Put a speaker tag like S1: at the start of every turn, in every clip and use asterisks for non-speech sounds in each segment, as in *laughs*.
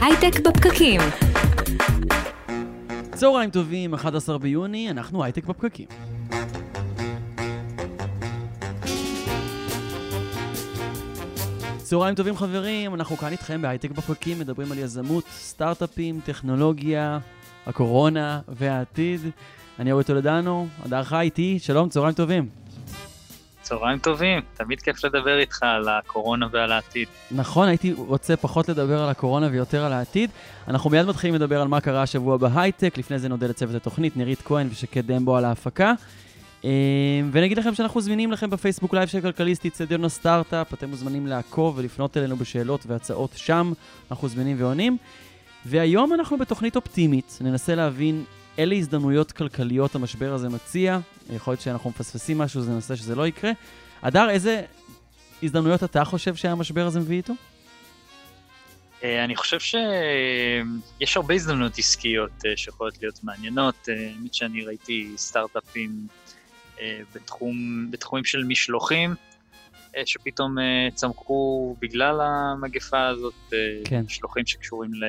S1: הייטק בפקקים.
S2: צהריים טובים, 11 ביוני, אנחנו הייטק בפקקים. צהריים טובים חברים, אנחנו כאן איתכם בהייטק בפקקים, מדברים על יזמות, סטארט-אפים, טכנולוגיה, הקורונה והעתיד. אני אורי טולדנו, הדר חי איתי, שלום, צהריים טובים.
S3: צהריים טובים, תמיד כיף לדבר איתך על הקורונה ועל העתיד.
S2: נכון, הייתי רוצה פחות לדבר על הקורונה ויותר על העתיד. אנחנו מיד מתחילים לדבר על מה קרה השבוע בהייטק, לפני זה נודה לצוות התוכנית, נירית כהן ושקד דמבו על ההפקה. אה, ונגיד לכם שאנחנו זמינים לכם בפייסבוק לייב של כלכליסט, אצטדיון הסטארט-אפ, אתם מוזמנים לעקוב ולפנות אלינו בשאלות והצעות שם, אנחנו זמינים ועונים. והיום אנחנו בתוכנית אופטימית, ננסה להבין אילו הזדמנויות כלכליות המשבר הזה מציע. יכול להיות שאנחנו מפספסים משהו, זה נוודא שזה לא יקרה. הדר, איזה הזדמנויות אתה חושב שהמשבר הזה מביא איתו?
S3: אה, אני חושב שיש הרבה הזדמנויות עסקיות אה, שיכולות להיות מעניינות. אה, האמת שאני ראיתי סטארט-אפים בתחום, בתחומים של משלוחים, שפתאום צמחו בגלל המגפה הזאת, כן. משלוחים שקשורים ל...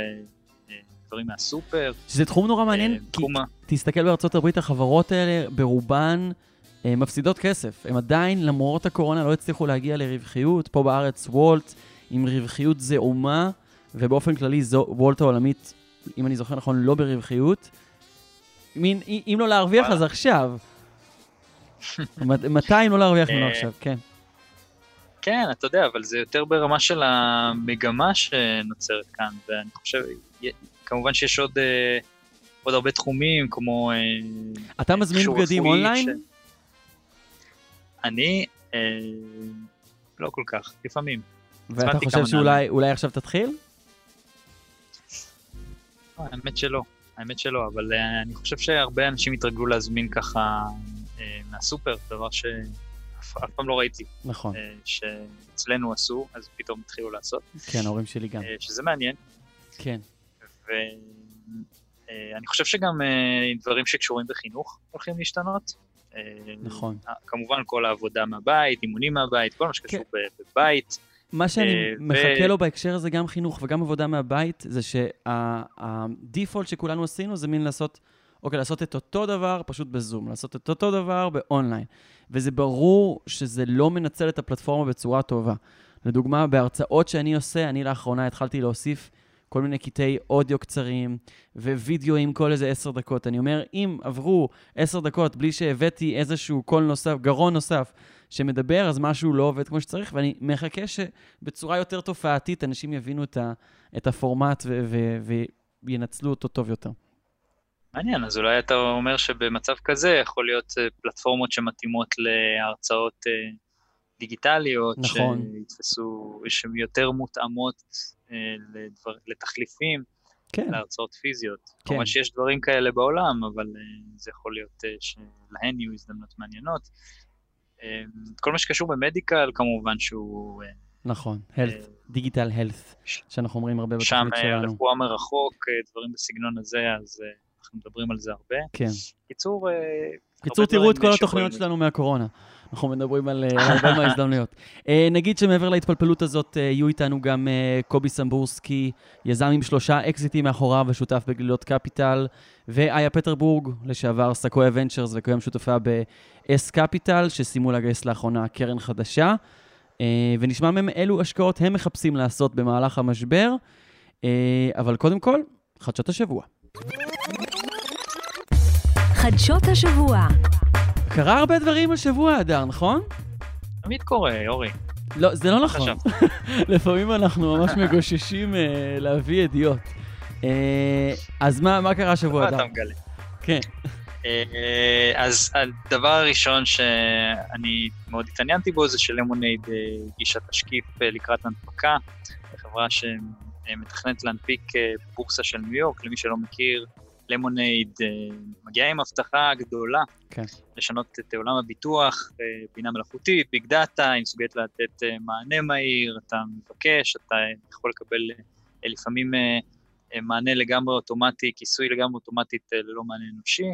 S3: דברים מהסופר.
S2: שזה תחום נורא מעניין, כי תסתכל בארצות הברית, החברות האלה ברובן מפסידות כסף. הם עדיין, למרות הקורונה, לא הצליחו להגיע לרווחיות. פה בארץ וולט עם רווחיות זעומה, ובאופן כללי זו, וולט העולמית, אם אני זוכר נכון, לא ברווחיות. מין, אם לא להרוויח, אז עכשיו. מתי אם לא להרוויח ממנו אה, עכשיו, כן.
S3: כן, אתה יודע, אבל זה יותר ברמה של המגמה שנוצרת כאן, ואני חושב, כמובן שיש עוד, אה, עוד הרבה תחומים, כמו... אה,
S2: אתה מזמין בגדים אונליין? ש...
S3: אני, אה, לא כל כך, לפעמים.
S2: ואתה חושב שאולי עכשיו תתחיל?
S3: לא, האמת שלא, האמת שלא, אבל אה, אני חושב שהרבה אנשים התרגלו להזמין ככה אה, מהסופר, דבר שאף פעם לא ראיתי.
S2: נכון.
S3: אה, שאצלנו עשו, אז פתאום התחילו לעשות.
S2: כן, ההורים שלי גם.
S3: אה, שזה מעניין.
S2: כן.
S3: ואני חושב שגם אה, דברים שקשורים בחינוך הולכים להשתנות.
S2: אה, נכון.
S3: כמובן כל העבודה מהבית, אימונים מהבית, כל מה שקשור כן. בבית.
S2: מה שאני uh, מחכה ו... לו בהקשר הזה, גם חינוך וגם עבודה מהבית, זה שהדיפולט שכולנו עשינו זה מין לעשות, אוקיי, לעשות את אותו דבר פשוט בזום, לעשות את אותו דבר באונליין. וזה ברור שזה לא מנצל את הפלטפורמה בצורה טובה. לדוגמה, בהרצאות שאני עושה, אני לאחרונה התחלתי להוסיף כל מיני קטעי אודיו קצרים ווידאוים כל איזה עשר דקות. אני אומר, אם עברו עשר דקות בלי שהבאתי איזשהו קול נוסף, גרון נוסף, שמדבר, אז משהו לא עובד כמו שצריך, ואני מחכה שבצורה יותר תופעתית אנשים יבינו את, ה, את הפורמט וינצלו אותו טוב יותר.
S3: מעניין, אז אולי אתה אומר שבמצב כזה יכול להיות אה, פלטפורמות שמתאימות להרצאות אה, דיגיטליות, נכון. שיתפסו, שהן יותר מותאמות לדבר, לתחליפים, כן. להרצאות פיזיות. כן. כלומר שיש דברים כאלה בעולם, אבל אה, זה יכול להיות אה, שלהן יהיו הזדמנות מעניינות. כל מה שקשור במדיקל, כמובן שהוא...
S2: נכון, health, דיגיטל health, שאנחנו אומרים הרבה בתוכנית שלנו.
S3: שם רפואה מרחוק, דברים בסגנון הזה, אז אנחנו מדברים על זה הרבה.
S2: כן.
S3: קיצור,
S2: קיצור, תראו את כל התוכניות שלנו מהקורונה. אנחנו מדברים על אה, הרבה מההזדמנויות. *laughs* אה, נגיד שמעבר להתפלפלות הזאת, אה, יהיו איתנו גם קובי סמבורסקי, יזם עם שלושה אקזיטים מאחוריו ושותף בגלילות קפיטל, ואיה פטרבורג, לשעבר סקויה ונצ'רס וכיום שותפה ב-S קפיטל, שסיימו לגייס לאחרונה קרן חדשה. ונשמע מהם אילו השקעות הם מחפשים לעשות במהלך המשבר. אבל קודם כל, חדשות השבוע.
S1: חדשות השבוע.
S2: קרה הרבה דברים השבוע, אדר, נכון?
S3: תמיד קורה, אורי.
S2: לא, זה לא נכון. *laughs* לפעמים אנחנו ממש מגוששים uh, להביא ידיעות. Uh, אז מה, מה קרה השבוע, אדר?
S3: אתה מגלה.
S2: כן.
S3: Uh, אז הדבר הראשון שאני מאוד התעניינתי בו זה שלמונייד הגישה תשקיף לקראת הנפקה, חברה שמתכננת להנפיק בורסה של ניו יורק, למי שלא מכיר, למונייד אה, מגיעה עם הבטחה גדולה, כן. לשנות את עולם הביטוח, אה, בינה מלאכותית, ביג דאטה, היא מסוגלת לתת אה, מענה מהיר, אתה מבקש, אתה יכול לקבל לפעמים מענה לגמרי אוטומטי, כיסוי לגמרי אוטומטית ללא מענה אנושי.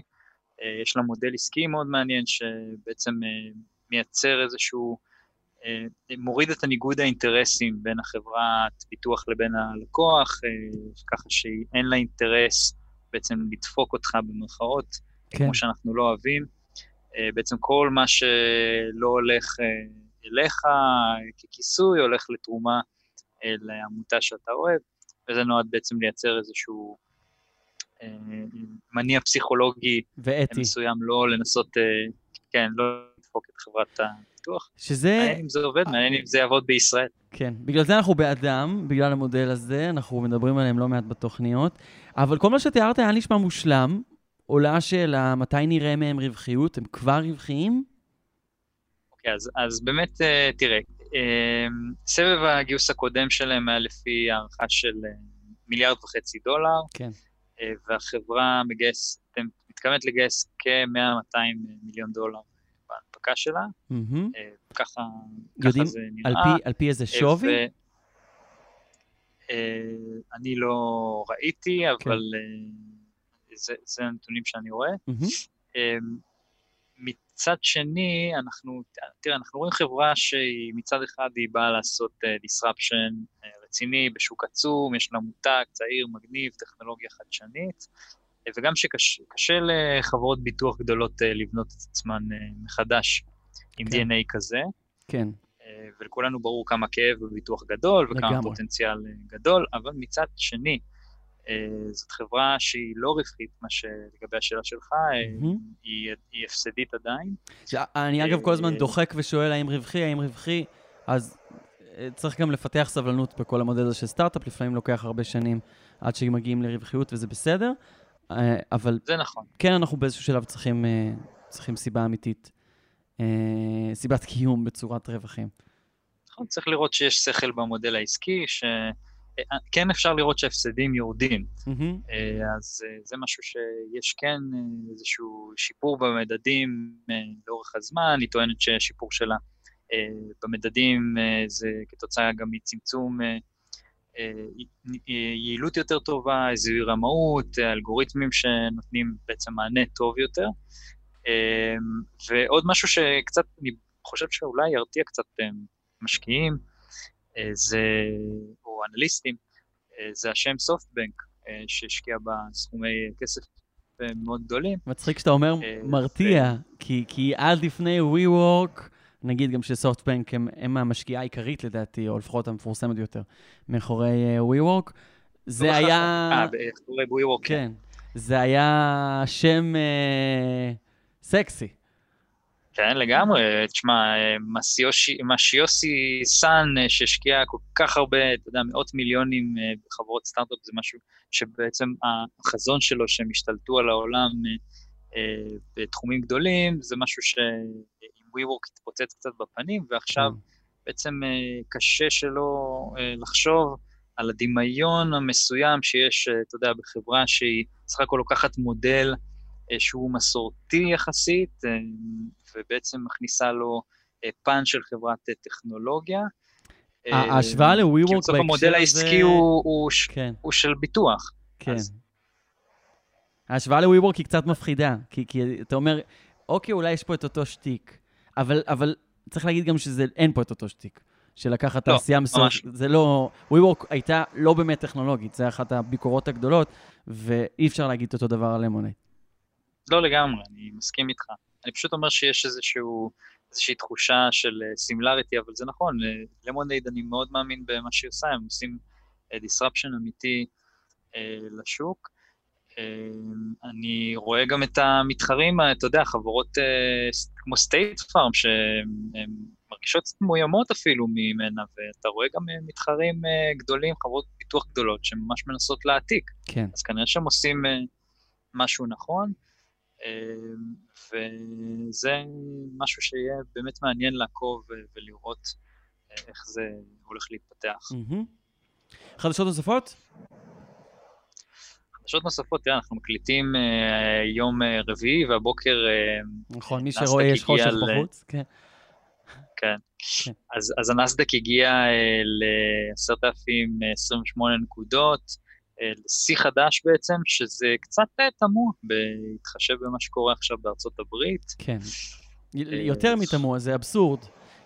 S3: יש לה מודל עסקי מאוד מעניין, שבעצם מייצר איזשהו אה, מוריד את הניגוד האינטרסים בין החברת ביטוח לבין הלקוח, אה, ככה שאין לה אינטרס בעצם לדפוק אותך במרכאות,
S2: כן.
S3: כמו שאנחנו לא אוהבים. אה, בעצם כל מה שלא הולך אליך ככיסוי, הולך לתרומה לעמותה שאתה אוהב, וזה נועד בעצם לייצר איזשהו מניע פסיכולוגי
S2: ואתי.
S3: מסוים, לא לנסות, כן, לא לדפוק את חברת הביטוח.
S2: שזה...
S3: מעניין אם זה עובד, מעניין אם זה יעבוד בישראל.
S2: כן, בגלל זה אנחנו באדם, בגלל המודל הזה, אנחנו מדברים עליהם לא מעט בתוכניות, אבל כל מה שתיארת היה נשמע מושלם. עולה השאלה, מתי נראה מהם רווחיות? הם כבר רווחיים?
S3: אוקיי, אז, אז באמת, אה, תראה, אה, סבב הגיוס הקודם שלהם היה לפי הערכה של אה, מיליארד וחצי דולר,
S2: כן.
S3: והחברה מגייס, מתכוונת לגייס כ-100-200 מיליון דולר בהנפקה שלה. אה, ככה,
S2: יודעים
S3: ככה זה
S2: על
S3: נראה.
S2: פי, על פי איזה שווי?
S3: ו- אה, אני לא ראיתי,
S2: כן.
S3: אבל אה, זה, זה הנתונים שאני רואה. אה, מצד שני, אנחנו, תראה, אנחנו רואים חברה שהיא מצד אחד היא באה לעשות disruption רציני בשוק עצום, יש לה מותג צעיר, מגניב, טכנולוגיה חדשנית, וגם שקשה לחברות ביטוח גדולות uh, לבנות את עצמן uh, מחדש עם
S2: כן.
S3: DNA כזה,
S2: כן,
S3: אה, ולכולנו ברור כמה כאב בביטוח גדול וכמה
S2: לגמרי.
S3: פוטנציאל אה, גדול, אבל מצד שני, אה, זאת חברה שהיא לא רווחית, מה שלגבי השאלה שלך, אה,
S2: מהמם.
S3: היא, היא הפסדית עדיין.
S2: אני אגב כל הזמן
S3: אה,
S2: דוחק ושואל האם רווחי, האם רווחי, אז אה, צריך גם לפתח סבלנות בכל המודל הזה של סטארט-אפ, לפעמים לוקח הרבה שנים עד שמגיעים לרווחיות וזה בסדר, אה, אבל
S3: זה נכון.
S2: כן, אנחנו באיזשהו שלב צריכים, אה, צריכים סיבה אמיתית, אה, סיבת קיום בצורת רווחים.
S3: נכון, צריך לראות שיש שכל במודל העסקי, שכן אפשר לראות שההפסדים יורדים. אה, אז אה, זה משהו שיש כן אה, איזשהו שיפור במדדים אה, לאורך הזמן, היא טוענת שהשיפור שלה אה, במדדים אה, זה כתוצאה גם מצמצום אה, אה, יעילות יותר טובה, זיהוי רמאות, אלגוריתמים שנותנים בעצם מענה טוב יותר. אה, ועוד משהו שקצת, אני חושב שאולי ירתיע קצת אה, משקיעים, אה, זה, או אנליסטים, אה, זה השם סופטבנק, שהשקיע בה סכומי כסף מאוד גדולים.
S2: מצחיק שאתה אומר מרתיע, כי, כי עד לפני WeWork, נגיד גם שסופטבנק הם, הם המשקיעה העיקרית לדעתי, או לפחות המפורסמת ביותר, מאחורי אה, WeWork, זה היה...
S3: אה, באחורי WeWork, כן.
S2: כן. זה היה שם אה, סקסי.
S3: כן, לגמרי. תשמע, אה, משיוסי סאן, אה, שהשקיע כל כך הרבה, אתה יודע, מאות מיליונים בחברות סטארט-אפ, זה משהו שבעצם החזון שלו שהם השתלטו על העולם אה, בתחומים גדולים, זה משהו שעם WeWork התפוצץ קצת בפנים, ועכשיו בעצם אה, קשה שלא אה, לחשוב על הדמיון המסוים שיש, אה, אתה יודע, בחברה שהיא סך הכל לוקחת מודל אה, שהוא מסורתי יחסית, אה, ובעצם מכניסה לו אה, פן של חברת אה, טכנולוגיה.
S2: ההשוואה
S3: כי
S2: ל-WeWork
S3: בסוף
S2: בהקשר
S3: המודל
S2: הזה...
S3: העסקי הוא, הוא,
S2: כן,
S3: הוא של ביטוח.
S2: כן.
S3: אז-
S2: ההשוואה ל-WeWork היא קצת מפחידה, כי, כי אתה אומר, אוקיי, אולי יש פה את אותו שטיק, אבל, אבל צריך להגיד גם שאין פה את אותו שטיק. של לקחת
S3: לא,
S2: תעשייה מסוימת,
S3: ממש
S2: זה לא, WeWork הייתה לא באמת טכנולוגית, זה אחת הביקורות הגדולות, ואי אפשר להגיד אותו דבר על למונייד.
S3: לא לגמרי, אני מסכים איתך. אני פשוט אומר שיש איזשהו, איזושהי תחושה של similarity, אבל זה נכון, למונייד, אני מאוד מאמין במה שהיא עושה, הם עושים אה, disruption אמיתי אה, לשוק. אה, אני רואה גם את המתחרים, אה, אתה יודע, חברות אה, כמו סטייט פארם, שהן מרגישות קצת מאוימות אפילו ממנה, ואתה רואה גם מתחרים גדולים, חברות ביטוח גדולות, שממש מנסות להעתיק.
S2: כן.
S3: אז כנראה שהם עושים משהו נכון, וזה משהו שיהיה באמת מעניין לעקוב ולראות איך זה הולך להתפתח.
S2: מהמם. חדשות נוספות?
S3: חדשות נוספות, תראה, אנחנו מקליטים אה, יום אה, רביעי, והבוקר, אה,
S2: נכון, מי שרואה יש חושך
S3: ל-
S2: בחוץ. כן.
S3: כן,
S2: כן.
S3: אז, אז הנסדק הגיע אה, ל-10,028 נקודות, אה, לשיא חדש בעצם, שזה קצת אה, תמוה, בהתחשב במה שקורה עכשיו בארצות הברית.
S2: כן. יותר מתמוה, זה אבסורד.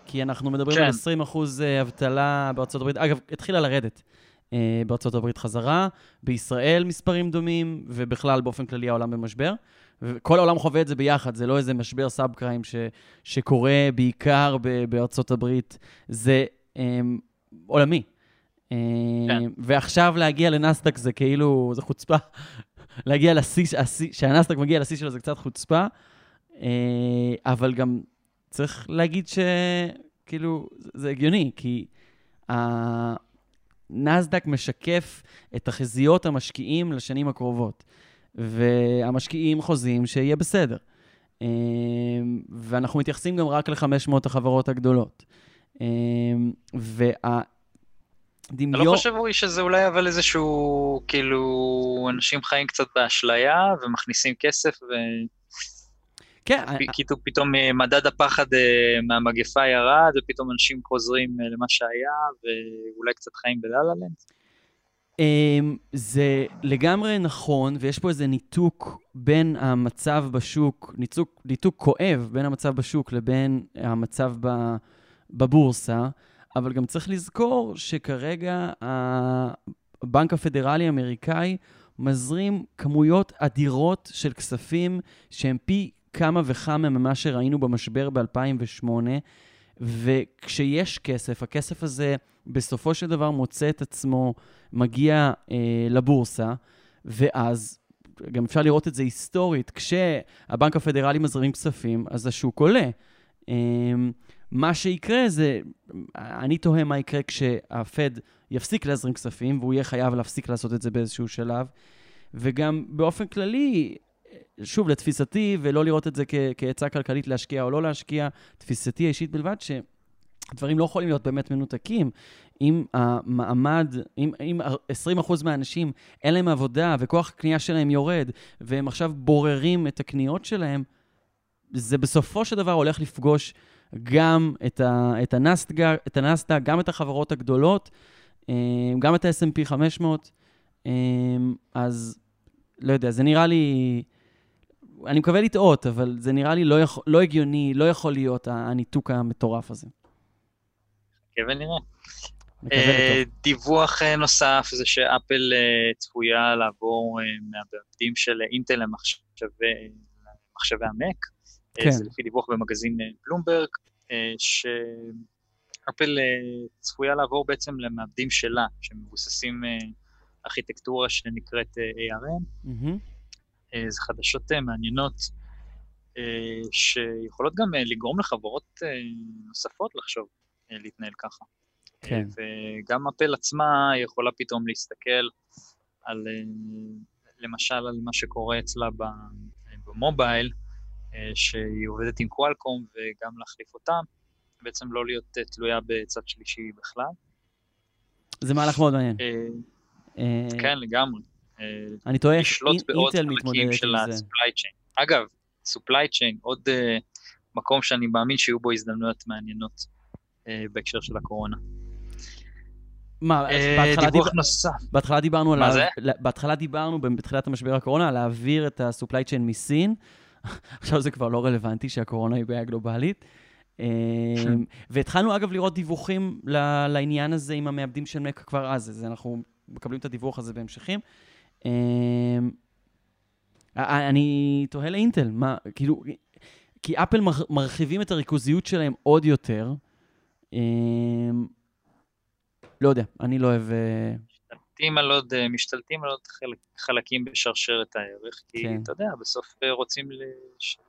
S2: כי אנחנו מדברים
S3: כן.
S2: על 20 אחוז אה, אבטלה בארצות הברית. אגב, התחילה לרדת אה, בארצות הברית חזרה, בישראל מספרים דומים, ובכלל באופן כללי העולם במשבר. וכל העולם חווה את זה ביחד, זה לא איזה משבר סאב קריים ש, שקורה בעיקר ב, בארצות הברית, זה אה, עולמי. אה,
S3: כן.
S2: ועכשיו להגיע לנסדק זה כאילו, זה חוצפה. *laughs* להגיע לשיא, שהנסדק מגיע לשיא שלו זה קצת חוצפה, אה, אבל גם צריך להגיד שכאילו, זה הגיוני, כי הנסדק משקף את תחזיות המשקיעים לשנים הקרובות, והמשקיעים חוזים שיהיה בסדר. אה, ואנחנו מתייחסים גם רק ל-500 החברות הגדולות. אה, והדמיון...
S3: אתה לא חושב, רועי, שזה אולי אבל איזשהו, כאילו, אנשים חיים קצת באשליה ומכניסים כסף,
S2: כן,
S3: ופתאום אה, מדד הפחד אה, מהמגפה ירד, ופתאום אנשים חוזרים למה שהיה, ואולי קצת חיים בלה-לה לנד?
S2: אמ, זה לגמרי נכון, ויש פה איזה ניתוק בין המצב בשוק, ניתוק, ניתוק כואב בין המצב בשוק לבין המצב ב, בבורסה, אבל גם צריך לזכור שכרגע הבנק הפדרלי האמריקאי מזרים כמויות אדירות של כספים שהם פי כמה וכמה ממה שראינו במשבר ב-2008, וכשיש כסף, הכסף הזה בסופו של דבר מוצא את עצמו, מגיע אה, לבורסה, ואז, גם אפשר לראות את זה היסטורית, כשהבנק הפדרלי מזרימים כספים, אז השוק עולה. אה, מה שיקרה זה, אני תוהה מה יקרה כשהפד יפסיק להזרים כספים, והוא יהיה חייב להפסיק לעשות את זה באיזשהו שלב. וגם באופן כללי, שוב, לתפיסתי, ולא לראות את זה כעצה כלכלית להשקיע או לא להשקיע, תפיסתי האישית בלבד, שדברים לא יכולים להיות באמת מנותקים. אם המעמד, אם, אם 20% מהאנשים אין להם עבודה וכוח הקנייה שלהם יורד, והם עכשיו בוררים את הקניות שלהם, זה בסופו של דבר הולך לפגוש גם את, ה, את, הנסדק, את הנסדק, גם את החברות הגדולות, אה, גם את ה-S&P 500. אה, אז לא יודע, זה נראה לי... אני מקווה לטעות, אבל זה נראה לי לא, יכול, לא הגיוני, לא יכול להיות הניתוק המטורף הזה.
S3: כן.
S2: מקווה
S3: אה. דיווח אה, נוסף זה שאפל אה, צפויה לעבור מהבעבדים של אינטל למחשבי המק.
S2: כן.
S3: זה לפי דיווח במגזין בלומברג, שאפל אה, צפויה לעבור בעצם למעבדים שלה, שמבוססים ארכיטקטורה שנקראת ARM.
S2: מהמם.
S3: אה, זה חדשות אה, מעניינות, אה, שיכולות גם לגרום לחברות נוספות לחשוב להתנהל ככה.
S2: כן.
S3: וגם אפל עצמה יכולה פתאום להסתכל על, למשל, על מה שקורה אצלה במובייל, שהיא עובדת עם קוואלקום, וגם להחליף אותם, בעצם לא להיות תלויה בצד שלישי בכלל.
S2: זה מהלך מאוד מעניין.
S3: כן, לגמרי.
S2: אני טועה אינטל מתמודדת
S3: של
S2: עם זה.
S3: chain. אגב, supply chain, עוד uh, מקום שאני מאמין שיהיו בו הזדמנויות מעניינות uh, בהקשר של הקורונה.
S2: מה,
S3: אה,
S2: בהתחלה
S3: דיווח
S2: דיב-
S3: נוסף.
S2: בהתחלה דיברנו על...
S3: מה זה?
S2: לה- בהתחלה דיברנו, בתחילת המשבר הקורונה, על להעביר את ה-supply chain מסין. *laughs* עכשיו זה כבר לא רלוונטי שהקורונה היא בעיה גלובלית. *laughs* והתחלנו אגב לראות דיווחים לעניין הזה עם המעבדים של מק כבר אז, אז אנחנו מקבלים את הדיווח הזה בהמשכים. אה, א- אני תוהה לאינטל, מה, כאילו, כי אפל מר- מרחיבים את הריכוזיות שלהם עוד יותר. אה, לא יודע, אני לא אוהב...
S3: משתלטים על עוד, משתלטים על עוד חלק, חלקים בשרשרת הערך, כי
S2: כן.
S3: אתה יודע, בסוף רוצים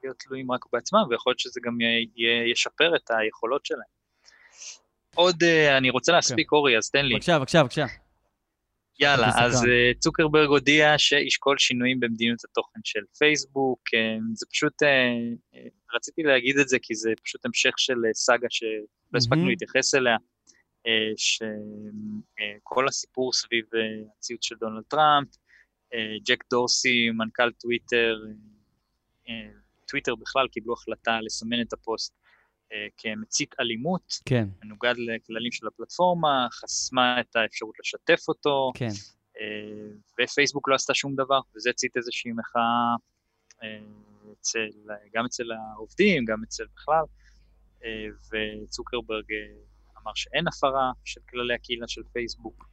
S3: להיות תלויים רק בעצמם, ויכול להיות שזה גם י- ישפר את היכולות שלהם. עוד, אני רוצה להספיק, אורי, אז תן לי.
S2: בבקשה, בבקשה, בבקשה.
S3: יאללה, אז uh, צוקרברג הודיע שישקול שינויים במדיניות התוכן של פייסבוק. Uh, זה פשוט, uh, רציתי להגיד את זה כי זה פשוט המשך של סאגה שלא הספקנו. להתייחס אליה, שכל הסיפור סביב הציוץ של דונלד טראמפ, ג'ק דורסי, מנכ"ל טוויטר, טוויטר בכלל קיבלו החלטה לסמן את הפוסט כמצית אלימות,
S2: כן,
S3: מנוגד לכללים של הפלטפורמה, חסמה את האפשרות לשתף אותו.
S2: כן.
S3: אה, ופייסבוק לא עשתה שום דבר, וזה הצית איזושהי מחאה אה, אצל, גם אצל העובדים, גם אצל בכלל. וצוקרברג אמר שאין הפרה של כללי הקהילה של פייסבוק,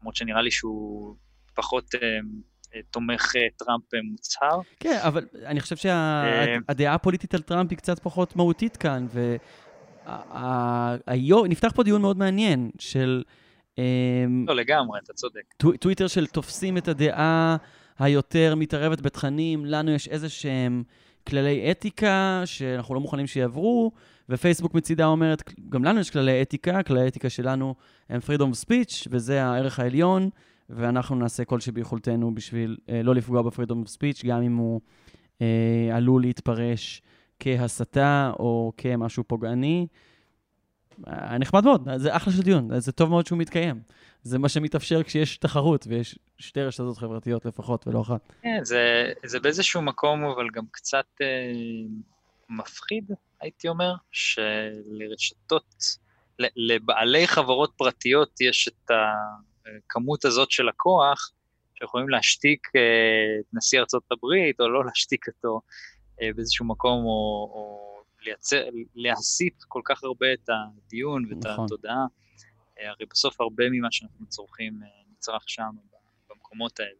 S3: למרות שנראה לי שהוא פחות תומך טראמפ מוצהר.
S2: כן, אבל אני חושב שהדעה הפוליטית על טראמפ היא קצת פחות מהותית כאן, והיום נפתח פה דיון מאוד מעניין של...
S3: אמ, לא, לגמרי, אתה צודק.
S2: טוויטר של תופסים את הדעה היותר מתערבת בתכנים, לנו יש איזה שהם כללי אתיקה שאנחנו לא מוכנים שיעברו, ופייסבוק מצידה אומרת, גם לנו יש כללי אתיקה, כללי אתיקה שלנו הם freedom of speech, וזה הערך העליון, ואנחנו נעשה כל שביכולתנו בשביל אה, לא לפגוע ב-freedom of speech, גם אם הוא אה, עלול להתפרש כהסתה או כמשהו פוגעני. אה, נחמד מאוד, זה אחלה של דיון, זה טוב מאוד שהוא מתקיים. זה מה שמתאפשר כשיש תחרות, ויש שתי רשתות חברתיות לפחות, ולא אחת.
S3: כן, זה, זה באיזשהו מקום, אבל גם קצת אה, מפחיד, הייתי אומר, שלרשתות, לבעלי חברות פרטיות יש את הכמות הזאת של הכוח, שיכולים להשתיק אה, את נשיא ארצות הברית, או לא להשתיק אותו אה, באיזשהו מקום, או... או לייצר, להסיט כל כך הרבה את הדיון ואת נכון. התודעה. אה, הרי בסוף הרבה ממה שאנחנו צורכים נצרך שם, במקומות האלה.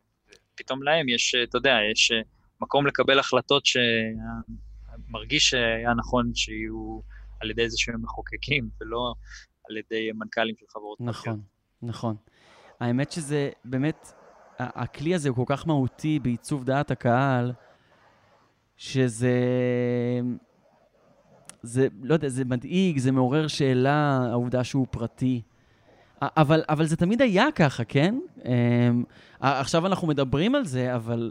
S3: פתאום להם יש, אתה יודע, יש מקום לקבל החלטות שמרגיש שהיה נכון שיהיו על ידי איזה שהם מחוקקים, ולא על ידי מנכ"לים של חברות
S2: נכון, פרטיות. נכון. האמת שזה באמת, הכלי הזה הוא כל כך מהותי בעיצוב דעת הקהל, שזה זה, לא יודע, זה מדאיג, זה מעורר שאלה, העובדה שהוא פרטי. אבל, אבל זה תמיד היה ככה, כן? אמ, עכשיו אנחנו מדברים על זה, אבל...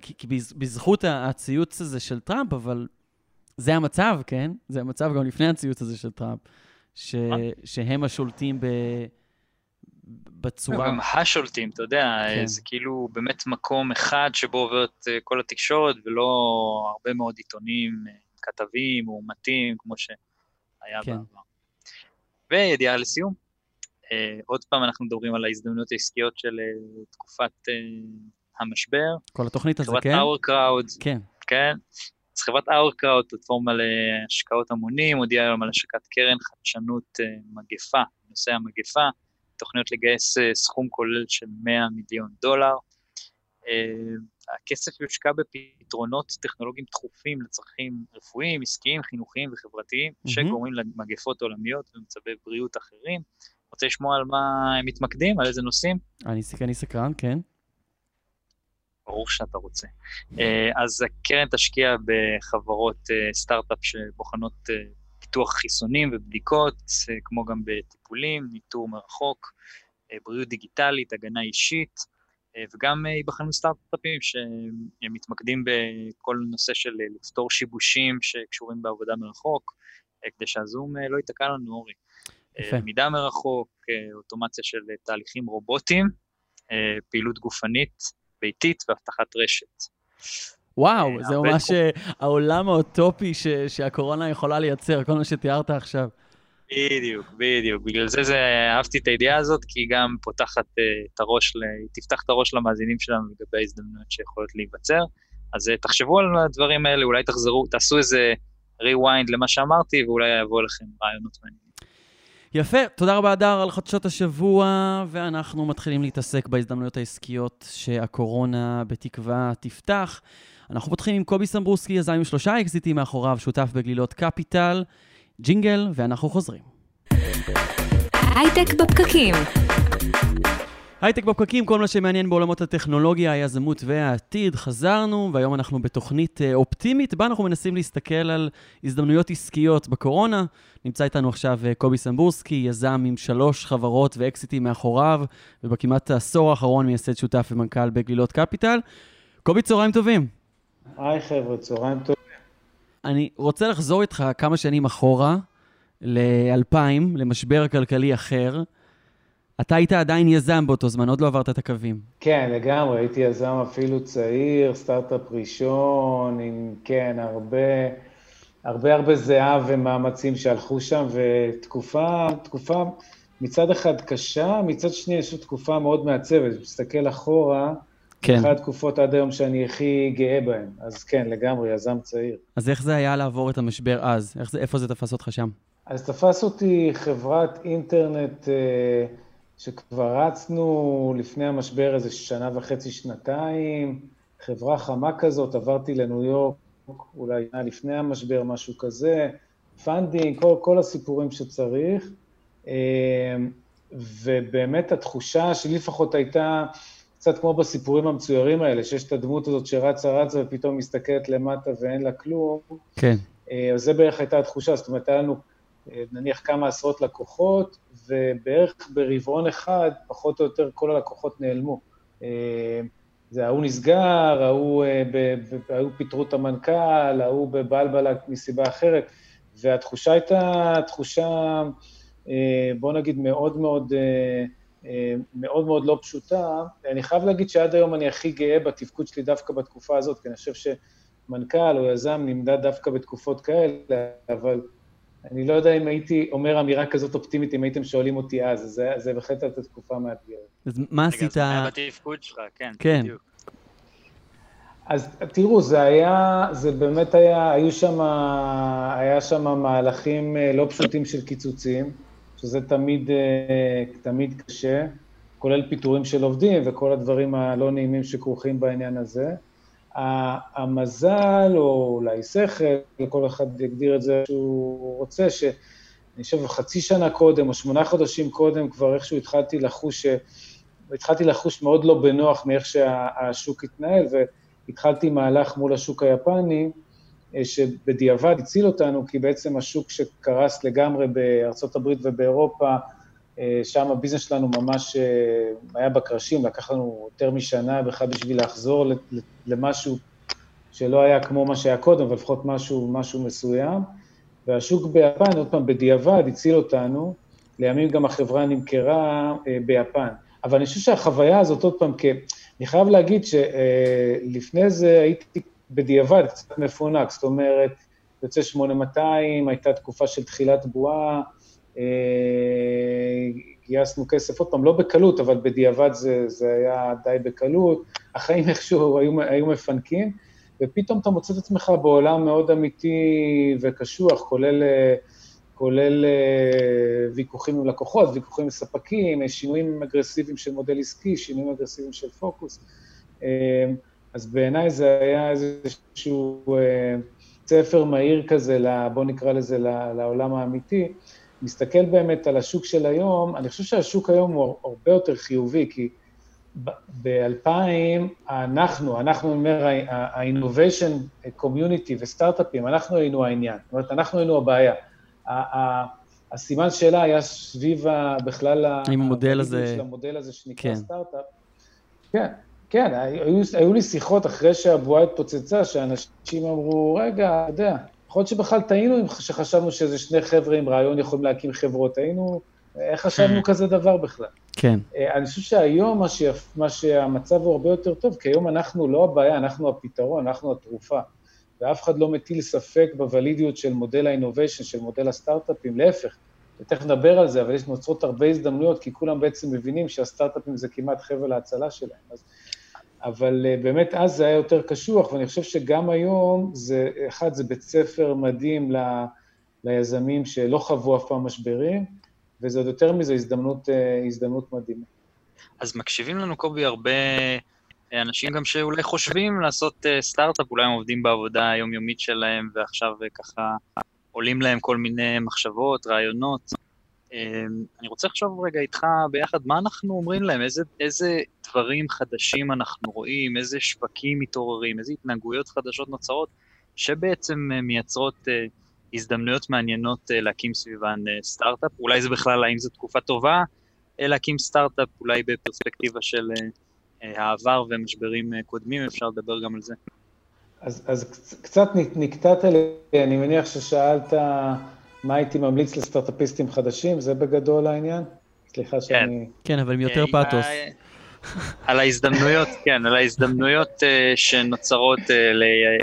S2: כי, כי בזכות הציוץ הזה של טראמפ, אבל זה המצב, כן? זה המצב גם לפני הציוץ הזה של טראמפ, ש, שהם השולטים ב... בצורה...
S3: גם השולטים, אתה יודע, כן. זה כאילו באמת מקום אחד שבו עוברת אה, כל התקשורת, ולא הרבה מאוד עיתונים אה, כתבים, מאומתים, כמו שהיה כן. בעבר. וידיעה לסיום, uh, עוד פעם אנחנו מדברים על ההזדמנויות העסקיות של תקופת המשבר.
S2: כל התוכנית הזאת, כן?
S3: חברת Our
S2: כן.
S3: כן. אז חברת Crowd, פלטפורמה להשקעות המונים, הודיעה היום על השקת קרן חדשנות מגפה, נושא המגפה, תוכניות לגייס uh, סכום כולל של 100 מיליון דולר. Uh, הכסף יושקע בפתרונות טכנולוגיים דחופים לצרכים רפואיים, עסקיים, חינוכיים וחברתיים, mm-hmm. שגורמים למגפות עולמיות ומצבי בריאות אחרים. רוצה לשמוע על מה הם מתמקדים, על איזה נושאים?
S2: אני, אני סקרן, כן.
S3: ברור שאתה רוצה. אה, אז הקרן תשקיע בחברות אה, סטארט-אפ שבוחנות אה, פיתוח חיסונים ובדיקות, כמו גם בטיפולים, ניטור מרחוק, בריאות דיגיטלית, הגנה אישית, אה, וגם אה, ייבחנו סטארט-אפים שמתמקדים בכל נושא של אה, לפתור שיבושים שקשורים בעבודה מרחוק, כדי שהזום לא ייתקע לנו, אורי. למידה מרחוק, אוטומציה של תהליכים רובוטיים, פעילות גופנית, ביתית ואבטחת רשת.
S2: וואו, זה ממש העולם האוטופי שהקורונה יכולה לייצר, כל מה שתיארת עכשיו.
S3: בדיוק, בדיוק. בגלל זה, זה אהבתי את הידיעה הזאת, כי היא גם פותחת uh, את הראש, היא תפתח את הראש למאזינים שלנו לגבי ההזדמנויות שיכולות להיווצר. אז uh, תחשבו על הדברים האלה, אולי תחזרו, תעשו איזה rewind למה שאמרתי, ואולי יבואו לכם רעיונות מעניינים.
S2: יפה, תודה רבה, הדר, על חדשות השבוע, ואנחנו מתחילים להתעסק בהזדמנויות העסקיות שהקורונה בתקווה תפתח. אנחנו פותחים עם קובי סמבורסקי, יזם עם שלושה אקזיטים מאחוריו, שותף בגלילות קפיטל. ג'ינגל, ואנחנו חוזרים.
S1: הייטק בפקקים.
S2: הייטק בפקקים, כל מה שמעניין בעולמות הטכנולוגיה, היזמות והעתיד. חזרנו, והיום אנחנו בתוכנית אה, אופטימית, בה אנחנו מנסים להסתכל על הזדמנויות עסקיות בקורונה. נמצא איתנו עכשיו אה, קובי סמבורסקי, יזם עם שלוש חברות ואקזיטים מאחוריו, ובכמעט העשור האחרון מייסד שותף ומנכ"ל בגלילות קפיטל. קובי, צהריים טובים.
S4: היי חבר'ה, צהריים טובים.
S2: אני רוצה לחזור איתך כמה שנים אחורה, ל-2000, למשבר כלכלי אחר. אתה היית עדיין יזם באותו זמן, עוד לא עברת את הקווים.
S4: כן, לגמרי, הייתי יזם אפילו צעיר, סטארט-אפ ראשון, עם, כן, הרבה, הרבה הרבה זהה ומאמצים שהלכו שם, ותקופה, תקופה מצד אחד קשה, מצד שני יש תקופה מאוד מעצבת. מסתכל אחורה,
S2: כן.
S4: אחת התקופות עד היום שאני הכי גאה בהן. אז כן, לגמרי, יזם צעיר.
S2: אז איך זה היה לעבור את המשבר אז? איך זה, איפה זה תפס אותך שם?
S4: אז תפס אותי חברת אינטרנט אה, שכבר רצנו לפני המשבר איזה שנה וחצי, שנתיים, חברה חמה כזאת, עברתי לניו יורק, אולי לפני המשבר, משהו כזה, funding, כל, כל הסיפורים שצריך. אה, ובאמת התחושה שלי לפחות הייתה קצת כמו בסיפורים המצוירים האלה, שיש את הדמות הזאת שרצה רצה ופתאום מסתכלת למטה ואין לה כלום.
S2: כן.
S4: אה, אז זה בערך הייתה התחושה, זאת אומרת, היה לנו אה, נניח כמה עשרות לקוחות, ובערך ברבעון אחד, פחות או יותר כל הלקוחות נעלמו. אה, זה ההוא נסגר, ההוא, ההוא פיטרו את המנכ"ל, ההוא בבלבלה מסיבה אחרת, והתחושה הייתה תחושה, בוא נגיד, מאוד מאוד, מאוד מאוד לא פשוטה. אני חייב להגיד שעד היום אני הכי גאה בתפקוד שלי דווקא בתקופה הזאת, כי אני חושב שמנכ"ל או יזם נמדד דווקא בתקופות כאלה, אבל אני לא יודע אם הייתי אומר אמירה כזאת אופטימית, אם הייתם שואלים אותי אז, זה, זה בהחלט הייתה תקופה מאתגרת.
S2: אז מה עשית...
S3: זה היה בתפקוד שלך, כן,
S2: כן.
S3: בדיוק.
S4: אז תראו, זה היה, זה באמת היה, היו שם, היה שם מהלכים אה, לא פשוטים של קיצוצים, שזה תמיד, אה, תמיד קשה, כולל פיטורים של עובדים וכל הדברים הלא נעימים שכרוכים בעניין הזה. המזל, או אולי שכל, כל אחד יגדיר את זה שהוא רוצה, שאני חושב חצי שנה קודם, או שמונה חודשים קודם, כבר איכשהו התחלתי לחוש, התחלתי לחוש מאוד לא בנוח מאיך שהשוק התנהל, והתחלתי מהלך מול השוק היפני, שבדיעבד הציל אותנו, כי בעצם השוק שקרס לגמרי בארצות הברית ובאירופה, אה, שם הביזנס שלנו ממש אה, היה בקרשים, לקח לנו יותר משנה בכלל בשביל לחזור למשהו שלא היה כמו מה שהיה קודם, אבל לפחות משהו, משהו מסוים. והשוק ביפן, עוד פעם, בדיעבד הציל אותנו, לימים גם החברה נמכרה אה, ביפן. אבל אני חושב שהחוויה הזאת, עוד פעם, כי אני חייב להגיד שלפני זה הייתי בדיעבד קצת מפונק, זאת אומרת, יוצא 8200, הייתה תקופה של תחילת בועה, אה, גייסנו כסף, עוד פעם, לא בקלות, אבל בדיעבד זה, זה היה די בקלות, החיים איכשהו היו, היו מפנקים, ופתאום אתה מוצא את עצמך בעולם מאוד אמיתי וקשוח, כולל, כולל אה, ויכוחים עם לקוחות, ויכוחים עם ספקים, שינויים אגרסיביים של מודל עסקי, שינויים אגרסיביים של פוקוס. אה, אז בעיניי זה היה איזשהו ספר מהיר כזה, בוא נקרא לזה, לעולם האמיתי. מסתכל באמת על השוק של היום, אני חושב שהשוק היום הוא הרבה יותר חיובי, כי ב-2000 אנחנו, אנחנו אומר, ה-innovation community וסטארט-אפים, אנחנו היינו העניין, זאת אומרת, אנחנו היינו הבעיה. הסימן שאלה היה סביב בכלל
S2: המודל הזה,
S4: של המודל הזה שנקרא כן. סטארט-אפ. כן, כן, היו, היו לי שיחות אחרי שהבועה התפוצצה, שאנשים אמרו, רגע, אתה יודע, יכול להיות שבכלל טעינו שחשבנו שאיזה שני חבר'ה עם רעיון יכולים להקים חברות, היינו, איך חשבנו כזה דבר בכלל?
S2: כן.
S4: אה, אני חושב שהיום מה, ש... מה שהמצב הוא הרבה יותר טוב, כי היום אנחנו לא הבעיה, אנחנו הפתרון, אנחנו התרופה. ואף אחד לא מטיל ספק בוולידיות של מודל האינוביישן, של מודל הסטארט-אפים, להפך. ותכף נדבר על זה, אבל יש נוצרות הרבה הזדמנויות, כי כולם בעצם מבינים שהסטארט-אפים זה כמעט חבל ההצלה שלהם. אז אבל אה, באמת אז זה היה יותר קשוח, ואני חושב שגם היום, זה, אחד, זה בית ספר מדהים ל, ליזמים שלא חוו אף פעם משברים, וזה עוד יותר מזה הזדמנות, אה, הזדמנות מדהימה.
S3: אז מקשיבים לנו, קובי, הרבה אה, אנשים גם שאולי חושבים לעשות סטארט-אפ, אולי הם עובדים בעבודה היומיומית שלהם, ועכשיו ככה עולים להם כל מיני מחשבות, רעיונות. אמ, אני רוצה לחשוב רגע איתך ביחד, מה אנחנו אומרים להם, איזה, איזה דברים חדשים אנחנו רואים, איזה שווקים מתעוררים, איזה התנהגויות חדשות נוצרות, שבעצם אה, מייצרות uh, הזדמנויות מעניינות uh, להקים סביבן סטארט-אפ. אולי זה בכלל, האם זו תקופה טובה להקים סטארט-אפ, אולי בפרספקטיבה של העבר ומשברים קודמים, אפשר לדבר גם על זה.
S4: אז, אז קצת נקטעת לי, אני מניח ששאלת... מה הייתי ממליץ לסטארט-אפיסטים חדשים? זה בגדול העניין? סליחה כן. שאני...
S2: כן, אבל עם יותר אה, פאתוס.
S3: על ההזדמנויות, *laughs* כן, על ההזדמנויות אה, שנוצרות אה,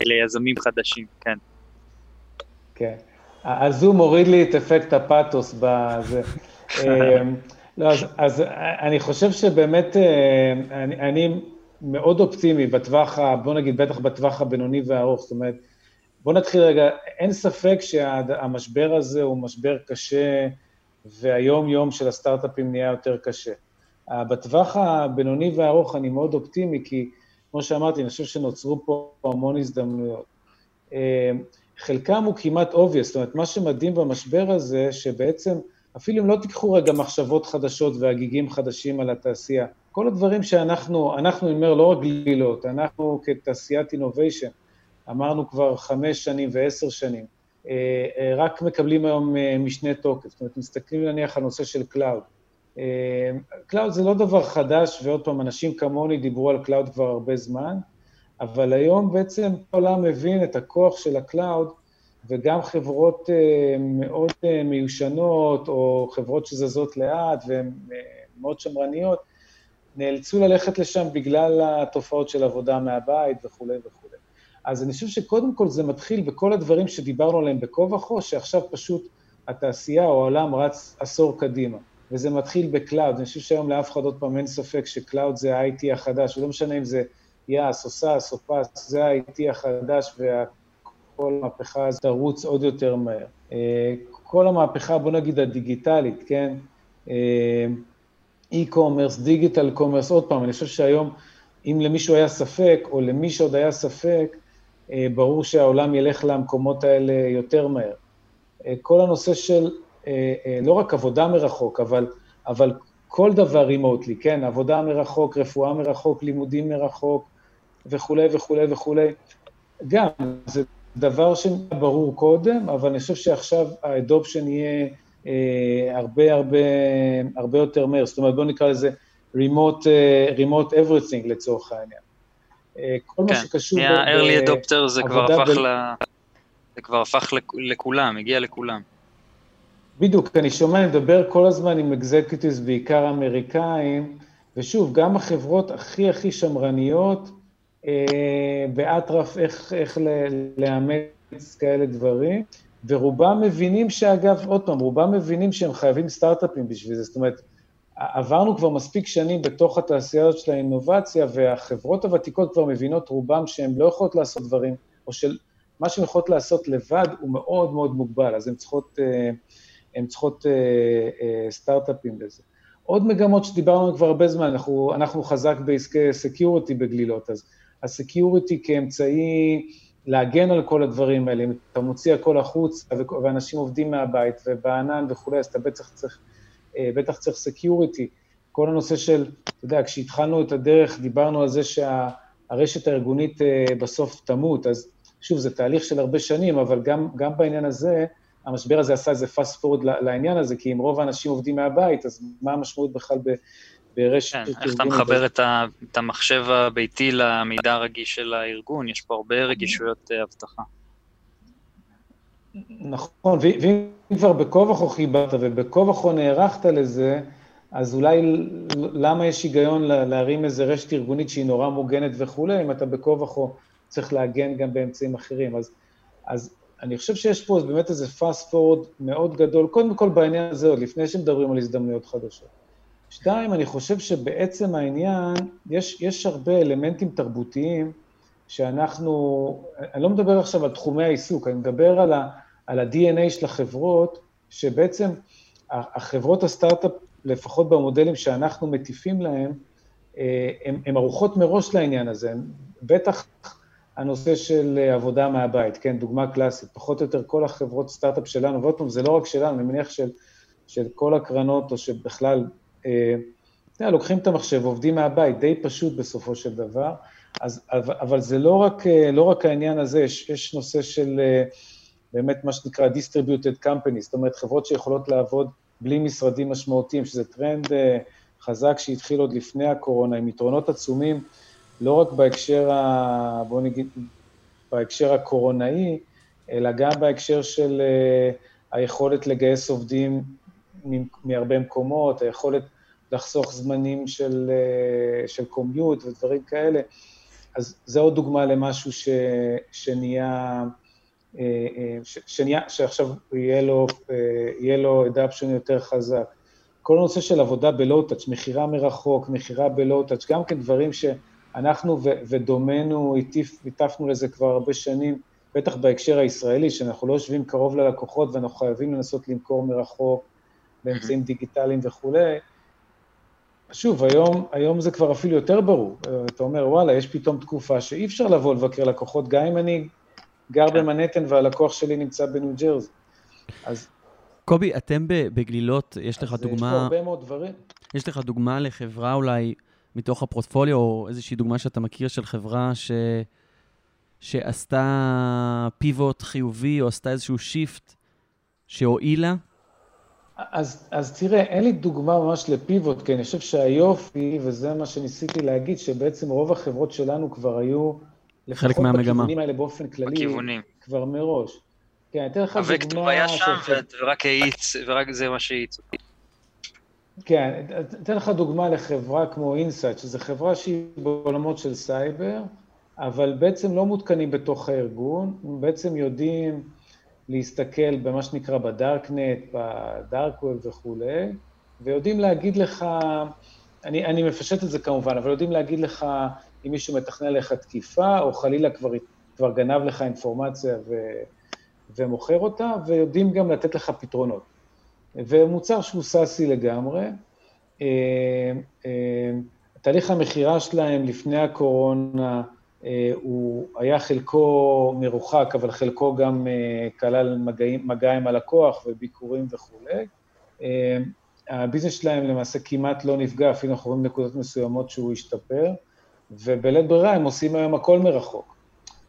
S3: ליזמים חדשים, כן.
S4: כן. הזום מוריד לי את אפקט הפאתוס בזה. *laughs* לא, אז, אז אני חושב שבאמת, אני, אני מאוד אופטימי בטווח, בוא נגיד, בטח בטווח הבינוני והארוך, זאת אומרת, בוא נתחיל רגע, אין ספק שהמשבר הזה הוא משבר קשה, והיום-יום של הסטארט-אפים נהיה יותר קשה. בטווח הבינוני והארוך אני מאוד אופטימי, כי כמו שאמרתי, אני חושב שנוצרו פה המון הזדמנויות. אה, חלקם הוא כמעט obvious, זאת אומרת, מה שמדהים במשבר הזה, שבעצם אפילו אם לא תיקחו רגע מחשבות חדשות והגיגים חדשים על התעשייה, כל הדברים שאנחנו, אנחנו, אני אומר, לא רק גלילות, אנחנו כתעשיית innovation, אמרנו כבר חמש שנים ועשר שנים, אה, אה, רק מקבלים היום משנה תוקף, זאת אומרת, מסתכלים נניח על נושא של cloud. cloud זה לא דבר חדש, ועוד פעם, אנשים כמוני דיברו על cloud כבר הרבה זמן, אבל היום בעצם העולם מבין את הכוח של ה cloud, וגם חברות מאוד מיושנות, או חברות שזזות לאט והן מאוד שמרניות, נאלצו ללכת לשם בגלל התופעות של עבודה מהבית וכולי וכולי. אז אני חושב שקודם כל זה מתחיל בכל הדברים שדיברנו עליהם בכה וכה, שעכשיו פשוט התעשייה או העולם רץ עשור קדימה. וזה מתחיל ב cloud. אני חושב שהיום לאף אחד עוד פעם אין ספק ש cloud זה ה-IT החדש, ולא משנה אם זה IaaS או SaaS או PaaS, זה ה-IT החדש, וכל המהפכה הזאת תרוץ עוד יותר מהר. אה, כל המהפכה, בוא נגיד הדיגיטלית, כן? e-commerce, digital commerce, עוד פעם, אני חושב שהיום, אם למישהו היה ספק, או למי שעוד היה ספק, אה, ברור שהעולם ילך למקומות האלה יותר מהר. אה, כל הנושא של לא רק עבודה מרחוק, אבל, אבל כל דבר רימוטלי, כן? עבודה מרחוק, רפואה מרחוק, לימודים מרחוק, וכולי וכולי וכולי. גם, זה דבר שברור קודם, אבל אני חושב שעכשיו האדופשן יהיה אה, הרבה הרבה הרבה יותר מהר. זאת אומרת, בואו נקרא לזה remote, אה, remote everything לצורך העניין.
S3: כל כן, מה שקשור... כן, early adopter זה כבר הפך ב... ל... זה כבר הפך לכולם, הגיע לכולם.
S4: בדיוק, אני שומע, אני מדבר כל הזמן עם אקזקיוטיבס, בעיקר אמריקאים, ושוב, גם החברות הכי הכי שמרניות, אה, באטרף איך, איך לאמץ כאלה דברים, ורובם מבינים שאגב, עוד פעם, רובם מבינים שהם חייבים סטארט-אפים בשביל זה, זאת אומרת, עברנו כבר מספיק שנים בתוך התעשייה הזאת של האינובציה, והחברות הוותיקות כבר מבינות רובם שהן לא יכולות לעשות דברים, או שמה שהן יכולות לעשות לבד הוא מאוד מאוד מוגבל, אז הן צריכות, אה, הן צריכות אה, סטארט-אפים לזה. עוד מגמות שדיברנו כבר הרבה זמן, אנחנו, אנחנו חזק בעסקי security בגלילות, אז ה security כאמצעי להגן על כל הדברים האלה, אם אתה מוציא הכל החוץ ואנשים עובדים מהבית ובענן וכולי, אז אתה בטח צריך, אה, בטח צריך security. כל הנושא של, אתה יודע, כשהתחלנו את הדרך, דיברנו על זה שהרשת הארגונית אה, בסוף תמות, אז שוב, זה תהליך של הרבה שנים, אבל גם, גם בעניין הזה, המשבר הזה עשה איזה fast forward לעניין הזה, כי אם רוב האנשים עובדים מהבית, אז מה המשמעות בכלל ברשת
S3: כן, איך אתה מחבר את, ה, את המחשב הביתי למידע הרגיש של הארגון? יש פה הרבה רגישויות אה, אבטחה.
S4: נכון, ואם כבר בכה וכה חיברת ובכה וכה נערכת לזה, אז אולי למה יש היגיון להרים איזה רשת ארגונית שהיא נורא מוגנת וכולי, אם אתה בכה וכה צריך להגן גם באמצעים אחרים. אז, אז אני חושב שיש פה באמת איזה fast forward מאוד גדול, קודם כל בעניין הזה, עוד לפני שמדברים על הזדמנויות חדשות. שתיים, אני חושב שבעצם העניין, יש, יש הרבה אלמנטים תרבותיים שאנחנו, אני לא מדבר עכשיו על תחומי העיסוק, אני מדבר על, ה, על ה-DNA של החברות, שבעצם החברות הסטארט-אפ, לפחות במודלים שאנחנו מטיפים להם, הן ערוכות מראש לעניין הזה. בטח הנושא של עבודה מהבית, כן, דוגמה קלאסית, פחות או יותר כל החברות סטארט-אפ שלנו, ועוד פעם, זה לא רק שלנו, אני מניח של, של כל הקרנות, או שבכלל אתה יודע, לוקחים את המחשב, עובדים מהבית, די פשוט בסופו של דבר, אז, אבל זה לא רק, לא רק העניין הזה, יש, יש נושא של באמת מה שנקרא distributed companies, זאת אומרת, חברות שיכולות לעבוד בלי משרדים משמעותיים, שזה טרנד חזק שהתחיל עוד לפני הקורונה, עם יתרונות עצומים, לא רק בהקשר, ה, בוא נגיד, בהקשר הקורונאי, אלא גם בהקשר של היכולת לגייס עובדים מהרבה מקומות, היכולת לחסוך זמנים של, אה, של קומיוט ודברים כאלה. אז זו עוד דוגמה למשהו ש, שנהיה, אה, אה, ש, שנהיה, שעכשיו יהיה לו, יהיה לו אדאפשן יותר חזק. כל הנושא של עבודה בלואו-טאץ', מכירה מרחוק, מכירה בלואו-טאץ', גם כן דברים ש... אנחנו ו- ודומנו הטפנו לזה כבר הרבה שנים, בטח בהקשר הישראלי, שאנחנו לא יושבים קרוב ללקוחות ואנחנו חייבים לנסות למכור מרחוק באמצעים דיגיטליים וכולי. שוב, היום, היום זה כבר אפילו יותר ברור. אתה אומר, וואלה, יש פתאום תקופה שאי אפשר לבוא לבקר לקוחות, גם אם אני גר כן. במנהטן והלקוח שלי נמצא בניו ג'רזי. אז...
S2: קובי, אתם בגלילות, יש לך דוגמה... יש
S4: פה הרבה מאוד דברים.
S2: יש לך דוגמה לחברה אולי מתוך הפורטפוליו, או איזושהי דוגמה שאתה מכיר של חברה ש... שעשתה pivot חיובי, או עשתה איזשהו shift שהועילה?
S4: אז, אז תראה, אין לי דוגמה ממש ל pivot, כי אני חושב שהיופי, וזה מה שניסיתי להגיד, שבעצם רוב החברות שלנו כבר היו,
S2: חלק מהמגמה. לפחות
S4: בכיוונים האלה באופן כללי,
S3: בכיוונים.
S4: כבר מראש. כן, אני אתן לך
S3: דוגמה... הווקטור היה שם, ש... ורק האיץ, ורק זה מה שהאיץ.
S4: כן, אתן לך דוגמה לחברה כמו אינטסייט, שזו חברה שהיא בעולמות של סייבר, אבל בעצם לא מותקנים בתוך הארגון, בעצם יודעים להסתכל במה שנקרא בדארקנט, ב dark web וכולי, ויודעים להגיד לך, אני, אני מפשט את זה כמובן, אבל יודעים להגיד לך אם מישהו מתכנן לך תקיפה, או חלילה כבר, כבר גנב לך אינפורמציה ו, ומוכר אותה, ויודעים גם לתת לך פתרונות. ומוצר שהוא סאסי לגמרי. אה, אה, תהליך המכירה שלהם לפני הקורונה, הוא היה חלקו מרוחק, אבל חלקו גם כלל מגעים, מגע עם הלקוח וביקורים וכולי. הביזנס שלהם למעשה כמעט לא נפגע, אפילו אנחנו רואים נקודות מסוימות שהוא השתפר, ובלית ברירה הם עושים היום הכל מרחוק.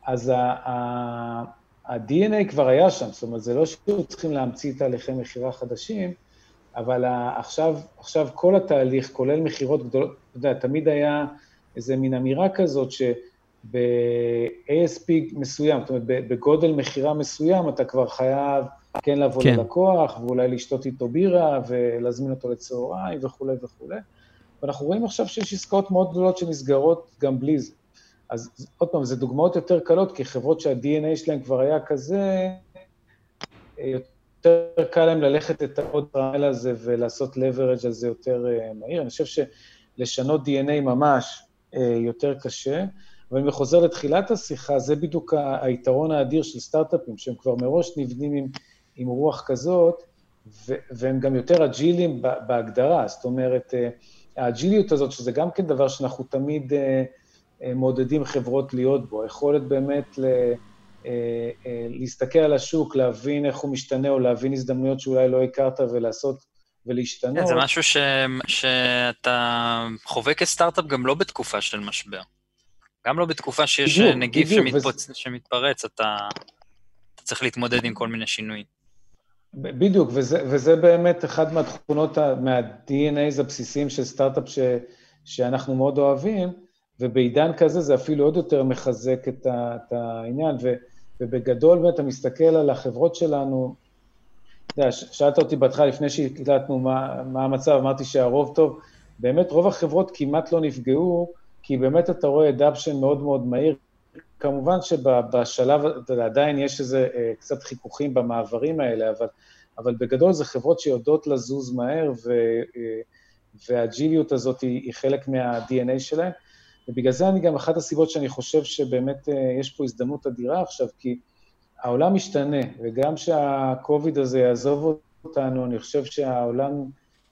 S4: אז ה-DNA כבר היה שם, זאת אומרת, זה לא שהיו צריכים להמציא תהליכי מכירה חדשים, אבל עכשיו, עכשיו כל התהליך, כולל מכירות גדולות, אתה יודע, תמיד היה איזה מין אמירה כזאת שב-ASP מסוים, זאת אומרת, בגודל מכירה מסוים, אתה כבר חייב כן לבוא כן. ללקוח, ואולי לשתות איתו בירה, ולהזמין אותו לצהריים וכולי וכולי. ואנחנו רואים עכשיו שיש עסקאות מאוד גדולות שנסגרות גם בלי זה. אז עוד פעם, זה דוגמאות יותר קלות, כי חברות שה-DNA שלהן כבר היה כזה, יותר קל להם ללכת את העוד רעל הזה ולעשות leverage על זה יותר אה, מהיר. אני חושב שלשנות DNA ממש אה, יותר קשה, אבל אם חוזר לתחילת השיחה, זה בדיוק היתרון האדיר של סטארט-אפים, שהם כבר מראש נבנים עם, עם רוח כזאת, והם גם יותר אג'ילים בהגדרה, זאת אומרת, אה, האג'יליות הזאת, שזה גם כן דבר שאנחנו תמיד... אה, מעודדים חברות להיות בו, היכולת באמת ל, אה, אה, להסתכל על השוק, להבין איך הוא משתנה, או להבין הזדמנויות שאולי לא הכרת ולעשות ולהשתנות.
S3: כן, זה משהו ש, שאתה חווה כסטארט-אפ גם לא בתקופה של משבר. גם לא בתקופה שיש בדיוק, נגיף בדיוק, שמתפוצ... וזה... שמתפרץ, אתה, אתה צריך להתמודד עם כל מיני שינויים.
S4: בדיוק, וזה, וזה באמת אחד מהתכונות, מה-DNAs הבסיסיים של סטארט-אפ ש, שאנחנו מאוד אוהבים, ובעידן כזה זה אפילו עוד יותר מחזק את, ה, את העניין, ו, ובגדול באמת אתה מסתכל על החברות שלנו, אתה יודע, שאלת אותי בהתחלה, לפני שהקלטנו מה, מה המצב, אמרתי שהרוב טוב, באמת רוב החברות כמעט לא נפגעו, כי באמת אתה רואה אדאפשן מאוד מאוד מהיר. כמובן שבשלב, אתה יודע, עדיין יש איזה אה, קצת חיכוכים במעברים האלה, אבל, אבל בגדול זה חברות שיודעות לזוז מהר, ו, אה, והאג'יליות הזאת היא, היא חלק מה-DNA שלהן. ובגלל זה אני גם, אחת הסיבות שאני חושב שבאמת אה, יש פה הזדמנות אדירה עכשיו, כי העולם משתנה, וגם שהקוביד הזה יעזוב אותנו, אני חושב שהעולם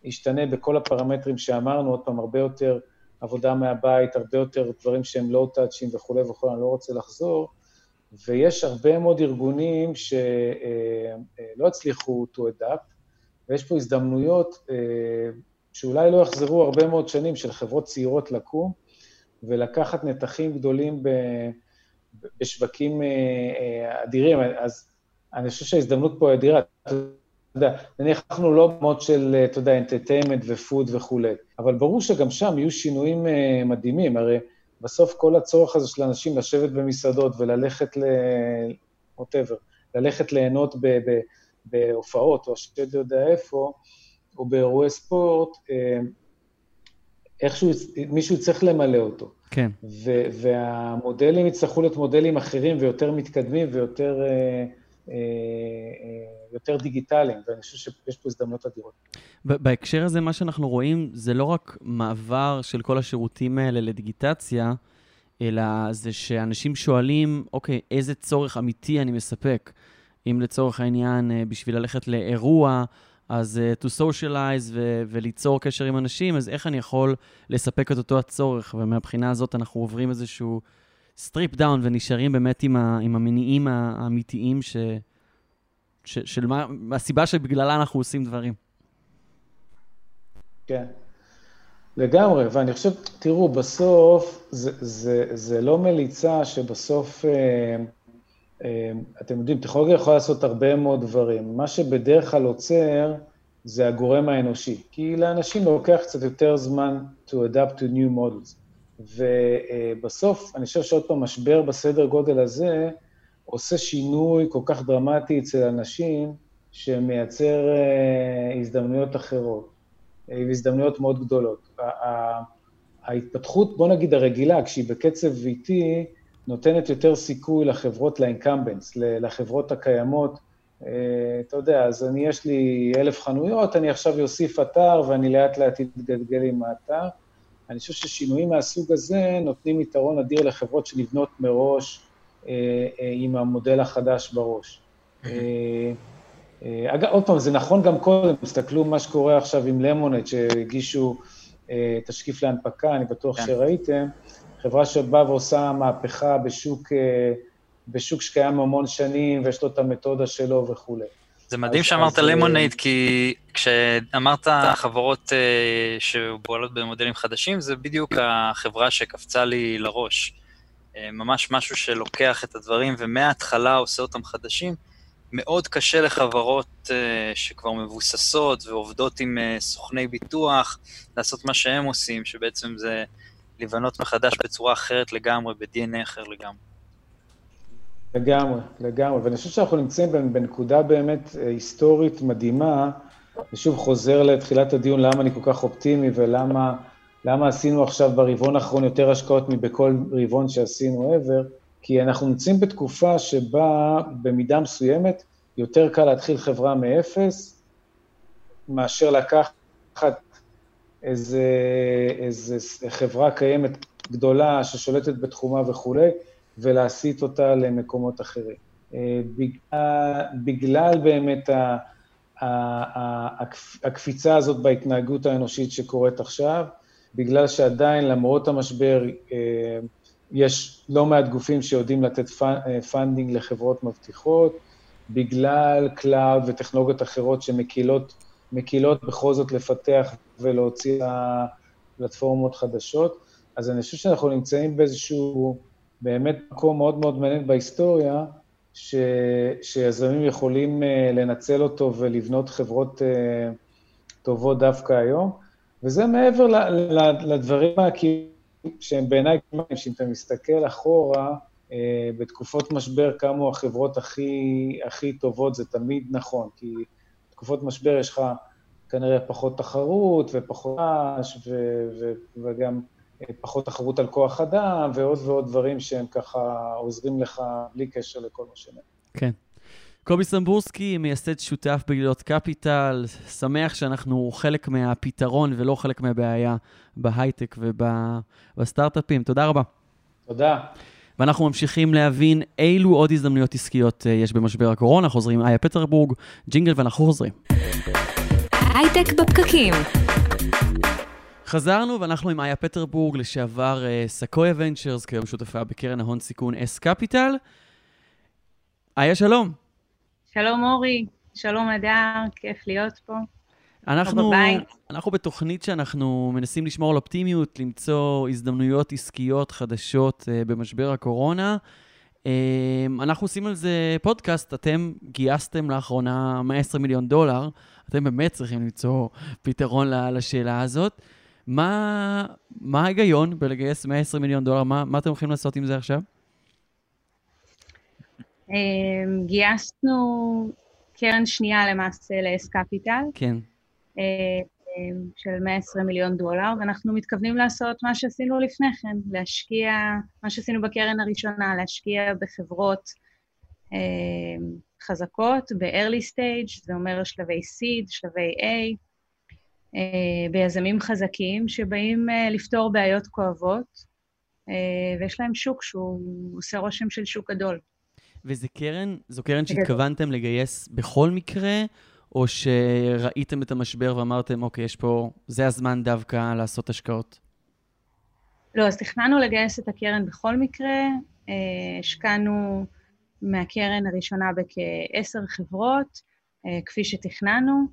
S4: ישתנה בכל הפרמטרים שאמרנו, עוד פעם, הרבה יותר עבודה מהבית, הרבה יותר דברים שהם לא טאצ'ים וכולי וכולי, אני לא רוצה לחזור, ויש הרבה מאוד ארגונים שלא אה, אה, הצליחו to adapt, ויש פה הזדמנויות שאולי לא יחזרו הרבה מאוד שנים של חברות צעירות לקום, ולקחת נתחים גדולים ב, בשווקים אה, אה, אדירים, אז אני חושב שההזדמנות פה אדירה. יודע, נניח אנחנו לא במות של, אה, אתה יודע, אינטרטיימנט ופוד וכולי, אבל ברור שגם שם יהיו שינויים מדהימים, הרי בסוף כל הצורך הזה של אנשים לשבת במסעדות וללכת ל... ווטאבר, ללכת ליהנות ב, ב, בהופעות, או שאתה יודע איפה, או באירועי ספורט, איכשהו מישהו צריך למלא אותו.
S2: כן.
S4: ו- והמודלים יצטרכו להיות מודלים אחרים ויותר מתקדמים ויותר אה, אה, אה, יותר דיגיטליים, ואני חושב שיש פה הזדמנות אדירות.
S2: בהקשר הזה, מה שאנחנו רואים זה לא רק מעבר של כל השירותים האלה לדיגיטציה, אלא זה שאנשים שואלים, אוקיי, איזה צורך אמיתי אני מספק? אם לצורך העניין, אה, בשביל ללכת לאירוע, אז uh, to socialize ו- וליצור קשר עם אנשים, אז איך אני יכול לספק את אותו הצורך? ומהבחינה הזאת אנחנו עוברים איזשהו strip down ונשארים באמת עם, ה- עם המניעים האמיתיים ש- ש- של מה, הסיבה שבגללה אנחנו עושים דברים.
S4: כן, לגמרי, ואני חושב, תראו, בסוף זה, זה, זה לא מליצה שבסוף, אה, אה, אתם יודעים, טכנולוגיה יכולה לעשות הרבה מאוד דברים. מה שבדרך כלל עוצר זה הגורם האנושי, כי לאנשים לוקח קצת יותר זמן to adapt to new models. ובסוף, אני חושב שעוד פעם, משבר בסדר גודל הזה, עושה שינוי כל כך דרמטי אצל אנשים, שמייצר אה, הזדמנויות אחרות, אה, והזדמנויות מאוד גדולות. ההתפתחות, בוא נגיד הרגילה, כשהיא בקצב איטי, נותנת יותר סיכוי לחברות, לאינקמבנס, לחברות הקיימות. אה, אתה יודע, אז אני, יש לי אלף חנויות, אני עכשיו אוסיף אתר ואני לאט לאט אתגלגל עם האתר. אני חושב ששינויים מהסוג הזה נותנים יתרון אדיר לחברות שנבנות מראש עם המודל החדש בראש. אה, אגב, עוד פעם, זה נכון גם קודם, תסתכלו מה שקורה עכשיו עם למונד, שהגישו תשקיף להנפקה, אני בטוח כן. שראיתם, חברה שבאה ועושה מהפכה בשוק, בשוק שקיים המון שנים, ויש לו את המתודה שלו וכולי.
S3: זה מדהים שאמרת למונייד, כי כשאמרת חברות שפועלות במודלים חדשים, זה בדיוק החברה שקפצה לי לראש. אה, ממש משהו שלוקח את הדברים ומההתחלה עושה אותם חדשים. מאוד קשה לחברות uh, שכבר מבוססות ועובדות עם uh, סוכני ביטוח לעשות מה שהם עושים, שבעצם זה לבנות מחדש בצורה אחרת לגמרי, ב-DNA אחר לגמרי.
S4: לגמרי, לגמרי. ואני חושב שאנחנו נמצאים בנקודה באמת היסטורית מדהימה, ושוב חוזר לתחילת הדיון למה אני כל כך אופטימי ולמה למה עשינו עכשיו ברבעון האחרון יותר השקעות מבכל רבעון שעשינו ever? כי אנחנו נמצאים בתקופה שבה במידה מסוימת יותר קל להתחיל חברה מאפס, מאשר לקחת איזה, איזה חברה קיימת גדולה ששולטת בתחומה וכולי, ולהסיט אותה למקומות אחרים. אה, בגלל, בגלל באמת ה, הקפיצה הזאת בהתנהגות האנושית שקורית עכשיו, בגלל שעדיין, למרות המשבר, אה, יש לא מעט גופים שיודעים לתת funding אה, לחברות מבטיחות, בגלל cloud וטכנולוגיות אחרות שמקילות מקילות בכל זאת לפתח ולהוציא פלטפורמות חדשות. אז אני חושב שאנחנו נמצאים באיזשהו באמת מקום מאוד מאוד מעניין בהיסטוריה, ש, שיזמים יכולים uh, לנצל אותו ולבנות חברות טובות דווקא היום. וזה מעבר לדברים שהם בעיניי כמובן, שאם אתה מסתכל אחורה, אה, בתקופות משבר קמו החברות הכי, הכי טובות, זה תמיד נכון, כי בתקופות משבר יש לך כנראה פחות תחרות ופחות רעש, וגם אה, פחות תחרות על כוח אדם, ועוד ועוד דברים שהם ככה עוזרים לך בלי קשר לכל מה שנאמר.
S2: כן. קובי סמבורסקי, מייסד שותף בגלילות קפיטל, שמח שאנחנו חלק מהפתרון ולא חלק מהבעיה בהייטק ובסטארט-אפים. תודה רבה.
S4: תודה.
S2: ואנחנו ממשיכים להבין אילו עוד הזדמנויות עסקיות אה, יש במשבר הקורונה. חוזרים עם איה פטרבורג, ג'ינגל ואנחנו חוזרים.
S1: הייטק בפקקים.
S2: חזרנו ואנחנו עם איה פטרבורג, לשעבר סקויה uh, ונצ'רס, כיום שותפה בקרן ההון סיכון אס קפיטל. איה, שלום.
S5: שלום אורי, שלום אדר, כיף להיות פה.
S2: אנחנו, אנחנו בתוכנית שאנחנו מנסים לשמור על אופטימיות, למצוא הזדמנויות עסקיות חדשות uh, במשבר הקורונה. Uh, אנחנו עושים על זה פודקאסט, אתם גייסתם לאחרונה 120 מיליון דולר, אתם באמת צריכים למצוא פתרון לשאלה הזאת. מה, מה ההיגיון בלגייס 120 מיליון דולר? מה, מה אתם הולכים לעשות עם זה עכשיו?
S5: אמ, גייסנו קרן שנייה למעשה לאס קפיטל.
S2: כן.
S5: אמ, של 120 מיליון דולר, ואנחנו מתכוונים לעשות מה שעשינו לפני כן, להשקיע, מה שעשינו בקרן הראשונה, להשקיע בחברות אמ, חזקות, ב-early stage, זה אומר שלבי seed, שלבי A, ביזמים חזקים שבאים לפתור בעיות כואבות, ויש להם שוק שהוא עושה רושם של שוק גדול.
S2: וזה קרן, זו קרן שהתכוונתם לגייס בכל מקרה, או שראיתם את המשבר ואמרתם, אוקיי, יש פה, זה הזמן דווקא לעשות השקעות?
S5: לא, אז תכננו לגייס את הקרן בכל מקרה. השקענו מהקרן הראשונה בכעשר חברות, כפי שתכננו.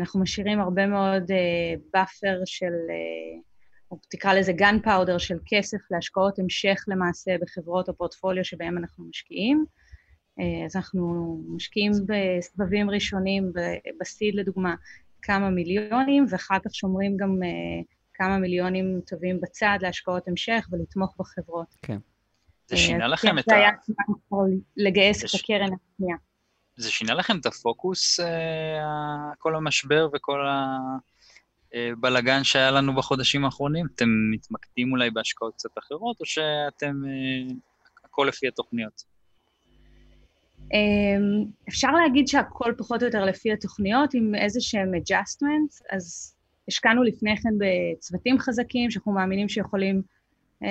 S5: אנחנו משאירים הרבה מאוד buffer של, תקרא לזה gun powder של כסף להשקעות המשך למעשה בחברות או פורטפוליו שבהם אנחנו משקיעים. אז אנחנו משקיעים בסבבים ראשונים, ב seed לדוגמה, כמה מיליונים, ואחר כך שומרים גם כמה מיליונים טובים בצד להשקעות המשך ולתמוך בחברות.
S2: כן.
S3: זה שינה לכם את ה...
S5: זה היה לגייס את הקרן השנייה.
S3: זה שינה לכם את הפוקוס, כל המשבר וכל הבלגן שהיה לנו בחודשים האחרונים? אתם מתמקדים אולי בהשקעות קצת אחרות, או שאתם, הכל לפי התוכניות?
S5: אפשר להגיד שהכל פחות או יותר לפי התוכניות, עם איזה שהם adjustments, אז השקענו לפני כן בצוותים חזקים, שאנחנו מאמינים שיכולים אה,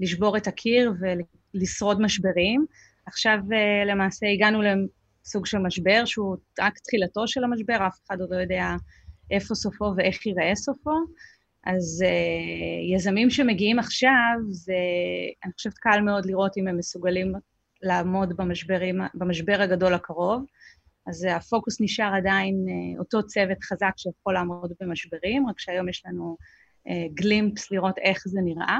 S5: לשבור את הקיר ולשרוד משברים. עכשיו אה, למעשה הגענו לסוג של משבר, שהוא רק תחילתו של המשבר, אף אחד עוד לא יודע איפה סופו ואיך ייראה סופו. אז uh, יזמים שמגיעים עכשיו, זה, אני חושבת קל מאוד לראות אם הם מסוגלים לעמוד במשברים, במשבר הגדול הקרוב. אז הפוקוס נשאר עדיין uh, אותו צוות חזק שיכול לעמוד במשברים, רק שהיום יש לנו uh, גלימפס לראות איך זה נראה.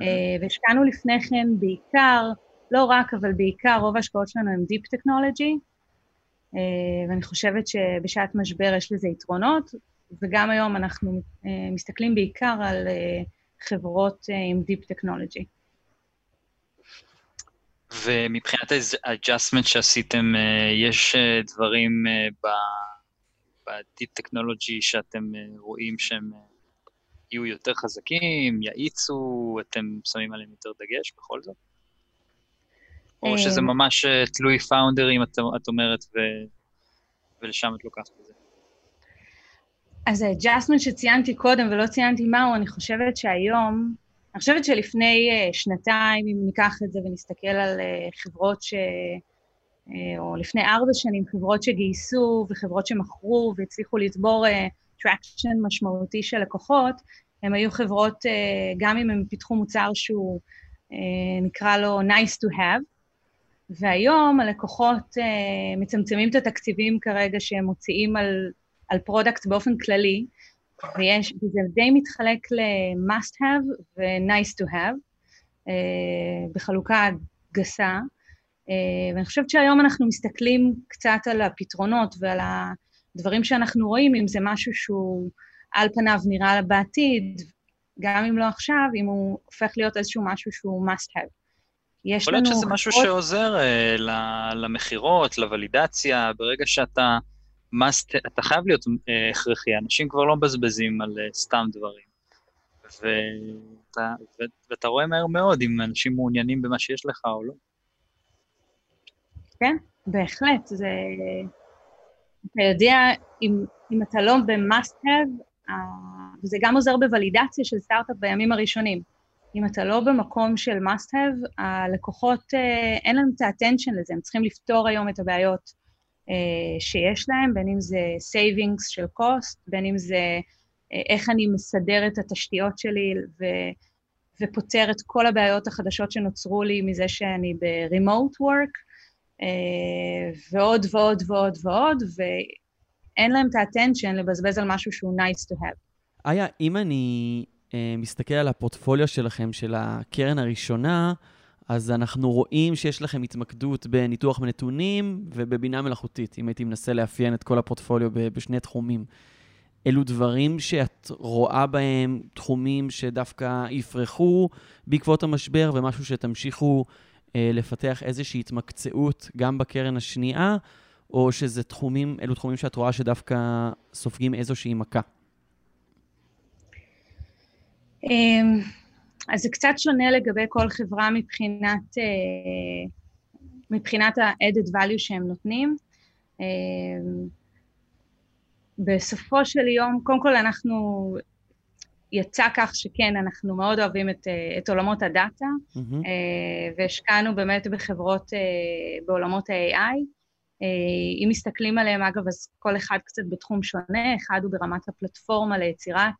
S5: Uh, והשקענו לפני כן בעיקר, לא רק, אבל בעיקר, רוב ההשקעות שלנו הם Deep Technology, uh, ואני חושבת שבשעת משבר יש לזה יתרונות, וגם היום אנחנו uh, מסתכלים בעיקר על uh, חברות עם Deep Technology.
S3: ומבחינת ה-adjustment שעשיתם, יש דברים ב-Deep Technology שאתם רואים שהם יהיו יותר חזקים, יאיצו, אתם שמים עליהם יותר דגש בכל זאת? או שזה ממש תלוי פאונדרים, את אומרת, ו... ולשם את לוקחת את זה?
S5: אז ה-adjustment שציינתי קודם ולא ציינתי מהו, אני חושבת שהיום, אני חושבת שלפני uh, שנתיים, אם ניקח את זה ונסתכל על חברות ש... או לפני ארבע שנים, חברות שגייסו וחברות שמכרו והצליחו לצבור traction uh, משמעותי של לקוחות, הן היו חברות, גם אם הם פיתחו מוצר שהוא, נקרא לו nice to have, והיום הלקוחות uh, מצמצמים את התקציבים כרגע שהם מוציאים על, על product באופן כללי, ויש, וזה די מתחלק ל-must have ו-nice to have, uh, בחלוקה גסה. Uh, ואני חושבת שהיום אנחנו מסתכלים קצת על הפתרונות ועל הדברים שאנחנו רואים, אם זה משהו שהוא על פניו נראה בעתיד, גם אם לא עכשיו, אם הוא הופך להיות איזשהו משהו שהוא must have.
S3: יש לנו... יכול להיות שזה משהו שעוזר uh, למכירות, לוולידציה, ברגע שאתה... must, אתה חייב להיות uh, הכרחי, אנשים כבר לא מבזבזים על uh, סתם דברים. ואתה, ו, ואתה רואה מהר מאוד אם אנשים מעוניינים במה שיש לך או לא.
S5: כן, בהחלט. זה... אתה יודע, אם, אם אתה לא ב-must have, וזה גם עוזר בוולידציה של סטארט-אפ בימים הראשונים. אם אתה לא במקום של must have, הלקוחות, uh, אין להם את ה-attention לזה, הם צריכים לפתור היום את הבעיות שיש להם, בין אם זה savings של cost, בין אם זה איך אני מסדר את התשתיות שלי ו, ופותר את כל הבעיות החדשות שנוצרו לי מזה שאני ב-remote work, ועוד ועוד ועוד ועוד, ואין להם את ה-attention לבזבז על משהו שהוא nice to have.
S2: איה, אם אני מסתכל על הפורטפוליו שלכם, של הקרן הראשונה, אז אנחנו רואים שיש לכם התמקדות בניתוח נתונים ובבינה מלאכותית, אם הייתי מנסה לאפיין את כל הפורטפוליו בשני תחומים. אלו דברים שאת רואה בהם תחומים שדווקא יפרחו בעקבות המשבר, ומשהו שתמשיכו אה, לפתח איזושהי התמקצעות גם בקרן השנייה, או שזה תחומים, אלו תחומים שאת רואה שדווקא סופגים איזושהי מכה?
S5: אמ, אז זה קצת שונה לגבי כל חברה מבחינת, אה, מבחינת ה-added value שהם נותנים. אה, בסופו של יום, קודם כל אנחנו, יצא כך שכן, אנחנו מאוד אוהבים את, את עולמות הדאטה, mm-hmm. והשקענו באמת בחברות בעולמות ה-AI. אם מסתכלים עליהם, אגב, אז כל אחד קצת בתחום שונה, אחד הוא ברמת הפלטפורמה ליצירה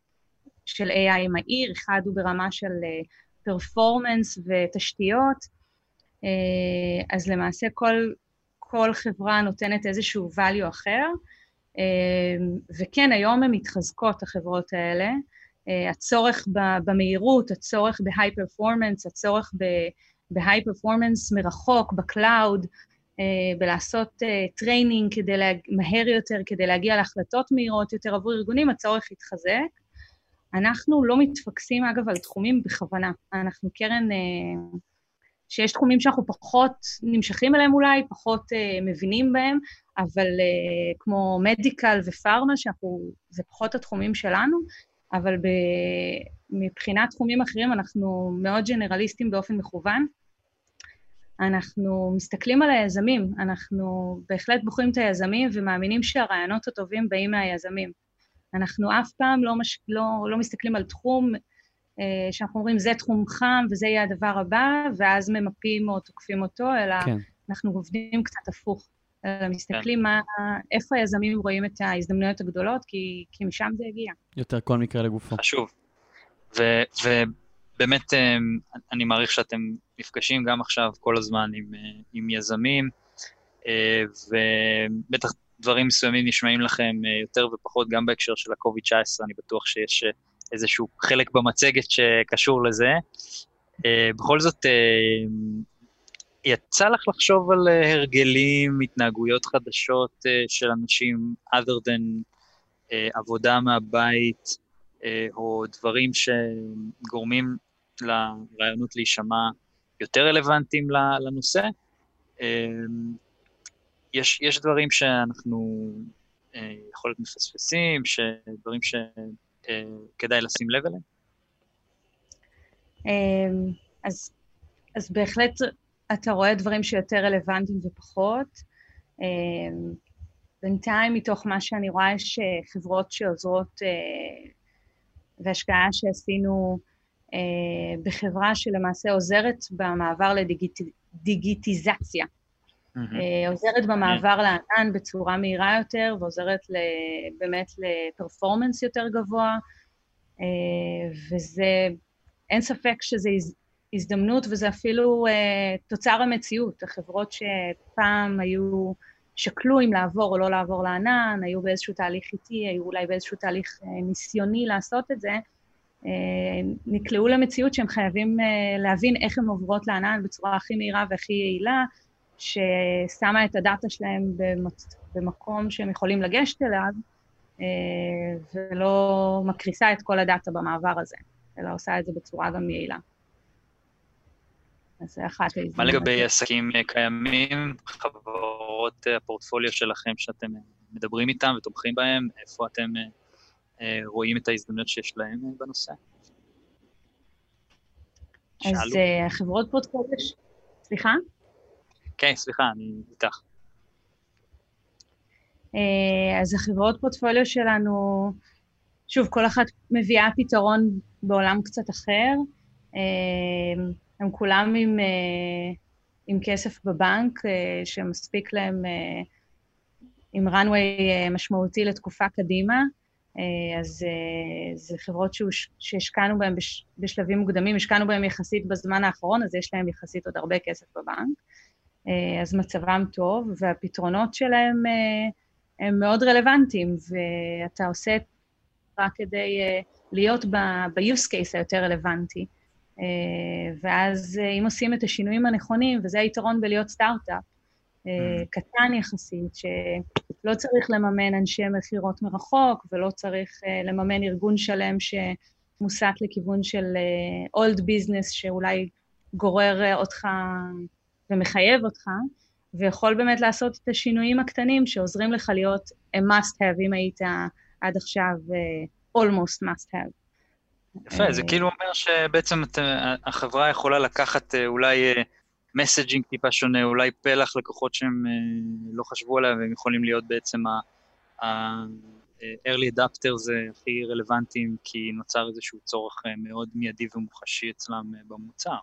S5: של AI מהיר, אחד הוא ברמה של פרפורמנס ותשתיות, אז למעשה כל, כל חברה נותנת איזשהו value אחר, וכן, היום הן מתחזקות, החברות האלה. הצורך במהירות, הצורך ב high performance, הצורך ב high performance מרחוק, ב cloud, בלעשות training כדי לה... מהר יותר, כדי להגיע להחלטות מהירות יותר עבור ארגונים, הצורך יתחזק. אנחנו לא מתפקסים, אגב, על תחומים בכוונה. אנחנו קרן שיש תחומים שאנחנו פחות נמשכים אליהם אולי, פחות מבינים בהם, אבל כמו מדיקל ופארמה, שאנחנו, זה פחות התחומים שלנו, אבל ב, מבחינת תחומים אחרים אנחנו מאוד ג'נרליסטים באופן מכוון. אנחנו מסתכלים על היזמים, אנחנו בהחלט בוחרים את היזמים ומאמינים שהרעיונות הטובים באים מהיזמים. אנחנו אף פעם לא, מש... לא, לא מסתכלים על תחום אה, שאנחנו אומרים, זה תחום חם וזה יהיה הדבר הבא, ואז ממפים או תוקפים אותו, אלא כן. אנחנו עובדים קצת הפוך. אלא מסתכלים כן. מה, איפה היזמים רואים את ההזדמנויות הגדולות, כי, כי משם זה הגיע.
S2: יותר כל מקרה לגופו.
S3: חשוב. ו, ובאמת, אה, אני מעריך שאתם נפגשים גם עכשיו כל הזמן עם, אה, עם יזמים, ובטח דברים מסוימים נשמעים לכם יותר ופחות, גם בהקשר של ה-COVID-19, אני בטוח שיש איזשהו חלק במצגת שקשור לזה. בכל זאת, יצא לך לחשוב על אה, הרגלים, התנהגויות חדשות אה, של אנשים other than אה, עבודה מהבית, או דברים שגורמים לרעיונות להישמע יותר רלוונטיים לנושא? יש, יש דברים שאנחנו יכול להיות מפספסים, דברים שכדאי לשים לב אליהם?
S5: אז, אז בהחלט אתה רואה דברים שיותר רלוונטיים ופחות. אמ, בינתיים, מתוך מה שאני רואה, יש אה, חברות שעוזרות, אה, והשקעה שעשינו אה, בחברה שלמעשה עוזרת במעבר לדיגיטיזציה. Mm-hmm. עוזרת במעבר yeah. לענן בצורה מהירה יותר, ועוזרת באמת לפרפורמנס יותר גבוה, וזה, אין ספק שזה הזדמנות, וזה אפילו uh, תוצר המציאות. החברות שפעם היו, שקלו אם לעבור או לא לעבור לענן, היו באיזשהו תהליך איטי, היו אולי באיזשהו תהליך ניסיוני לעשות את זה, נקלעו למציאות שהם חייבים להבין איך הן עוברות לענן בצורה הכי מהירה והכי יעילה, ששמה את הדאטה שלהם. במקום שהם יכולים לגשת אליו, uh, ולא מקריסה את כל הדאטה במעבר הזה, אלא עושה את זה בצורה גם יעילה. אז זה אחת ההזדמנות.
S3: מה לגבי עסקים אה, קיימים, חברות אה, הפורטפוליו שלכם שאתם אה, מדברים איתם ותומכים בהם, איפה אתם רואים את ההזדמנויות שיש להם בנושא?
S5: אז חברות פורטפוליו... סליחה?
S3: כן, סליחה, אני איתך.
S5: אז החברות פורטפוליו שלנו, שוב, כל אחת מביאה פתרון בעולם קצת אחר. הם כולם עם, אה, עם כסף בבנק, אה, שמספיק להם אה, עם runway משמעותי לתקופה קדימה. אז זה חברות שהשקענו בהן בש, בשלבים מוקדמים, השקענו בהן יחסית בזמן האחרון, אז יש להם יחסית עוד הרבה כסף בבנק. אז מצבם טוב, והפתרונות שלהם הם מאוד רלוונטיים, ואתה עושה רק כדי להיות ב-use case היותר רלוונטי. אה, ואז אה, אם עושים את השינויים הנכונים, וזה היתרון בלהיות סטארט-אפ, אה, mm. קטן יחסית, שלא צריך לממן אנשי מכירות מרחוק, ולא צריך לממן ארגון שלם שמוסט לכיוון של אולד ביזנס, שאולי גורר אותך ומחייב אותך, ויכול באמת לעשות את השינויים הקטנים שעוזרים לך להיות a must have, אם היית עד עכשיו almost must have.
S3: יפה, זה אה, כאילו אומר שבעצם החברה יכולה לקחת אה, אולי מסג'ינג אה, טיפה שונה, אולי פלח לקוחות שהם לא חשבו עליה, והם יכולים להיות בעצם early adapter זה הכי רלוונטיים, כי נוצר איזשהו צורך מאוד מיידי ומוחשי אצלם במוצר.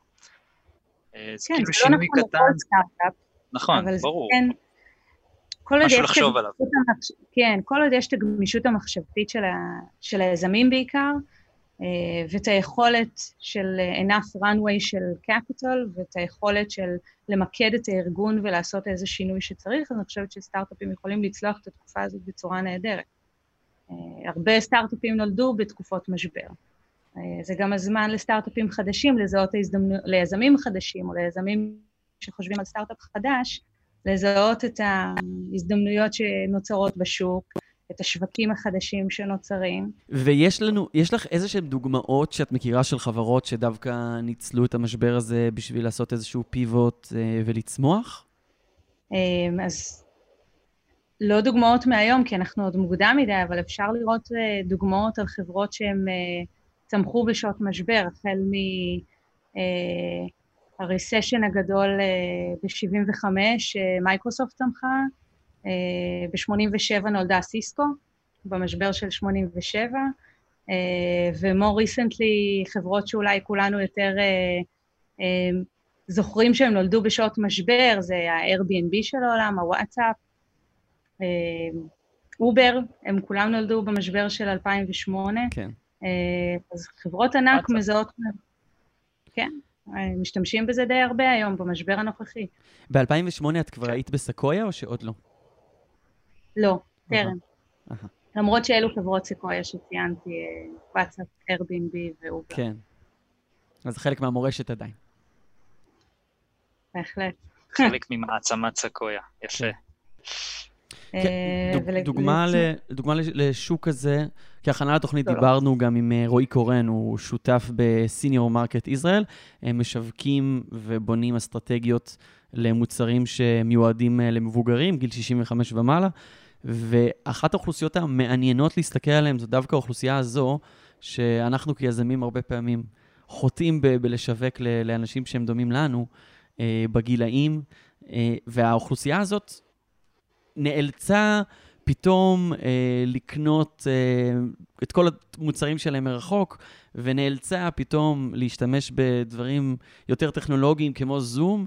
S5: זה כן, כאילו זה לא נכון לכל סטארט-אפ.
S3: נכון, ברור.
S5: כן,
S3: כל משהו לחשוב עליו.
S5: המחש... כן, כל עוד יש את הגמישות המחשבתית של, ה... של היזמים בעיקר, אה, ואת היכולת של enough runway של capital, ואת היכולת של למקד את הארגון ולעשות איזה שינוי שצריך, אז אני חושבת שסטארט-אפים יכולים לצלוח את התקופה הזאת בצורה נהדרת. אה, הרבה סטארט-אפים נולדו בתקופות משבר. אה, זה גם הזמן לסטארט-אפים חדשים לזהות ההזדמנות, ליזמים חדשים או ליזמים שחושבים על סטארט-אפ חדש, לזהות את ההזדמנויות שנוצרות בשוק, את השווקים החדשים שנוצרים.
S2: ויש לנו, יש לך איזה שהן דוגמאות שאת מכירה של חברות שדווקא ניצלו את המשבר הזה בשביל לעשות איזשהו פיבוט אה, ולצמוח?
S5: אמ, אז לא דוגמאות מהיום, כי אנחנו עוד מוקדם מדי, אבל אפשר לראות אה, דוגמאות על חברות שהן אה, צמחו בשעות משבר, החל מ... ה recession הגדול ב-75, מייקרוסופט צמחה, ב-87 נולדה סיסקו, במשבר של 87, ו more recently, חברות שאולי כולנו יותר זוכרים שהם נולדו בשעות משבר, זה ה-Airbnb של העולם, הוואטסאפ, אובר, הם כולם נולדו במשבר של 2008.
S2: כן.
S5: אז חברות ענק מזהות... כן. משתמשים בזה די הרבה היום, במשבר הנוכחי.
S2: ב-2008 את כבר היית בסקויה או שעוד לא?
S5: לא, טרם. למרות שאלו חברות סקויה שציינתי, וואטסאפ, Airbnb ואובר.
S2: כן. אז חלק מהמורשת עדיין.
S5: בהחלט.
S3: חלק ממעצמת סקויה, יפה.
S2: כן. אה, דוגמה לשוק כזה, כהכנה לתוכנית דיברנו גם עם אה, רועי קורן, הוא שותף בסיניור מרקט ישראל. הם משווקים ובונים אסטרטגיות למוצרים שמיועדים אה, למבוגרים, גיל 65 ומעלה. ואחת האוכלוסיות המעניינות להסתכל עליהן זו דווקא האוכלוסייה הזו, שאנחנו כיזמים הרבה פעמים חוטאים ב- בלשווק לאנשים שהם דומים לנו, בגילאים, והאוכלוסייה הזאת נאלצה פתאום אה, לקנות אה, את כל המוצרים שלהם מרחוק, ונאלצה פתאום להשתמש בדברים יותר טכנולוגיים כמו זום,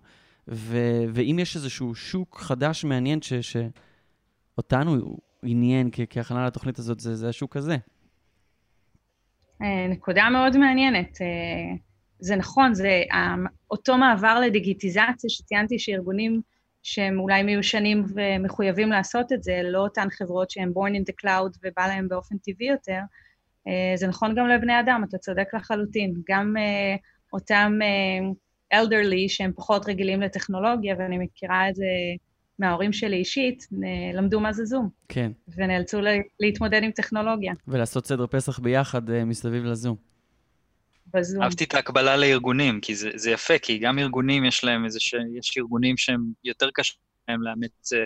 S2: ו- ואם יש איזשהו שוק חדש מעניין ש- שאותנו עניין כ- כהכנה לתוכנית הזאת, זה, זה השוק הזה.
S5: אה, נקודה מאוד מעניינת. אה, זה נכון, זה אותו מעבר לדיגיטיזציה שציינתי שארגונים שהם אולי מיושנים ומחויבים לעשות את זה, לא אותן חברות שהן born in the cloud ובא להן באופן טבעי יותר. אה, זה נכון גם לבני אדם, אתה צודק לחלוטין. גם אה, אותם אה, elderly שהם פחות רגילים לטכנולוגיה, ואני מכירה את זה מההורים שלי אישית, למדו מה זה זום.
S2: כן.
S5: ונאלצו להתמודד עם טכנולוגיה.
S2: ולעשות סדר פסח ביחד מסביב לזום.
S5: בזום.
S3: אהבתי את ההקבלה לארגונים, כי זה, זה יפה, כי גם ארגונים יש להם איזה ש... יש ארגונים שהם יותר קשה להם לאמץ אה,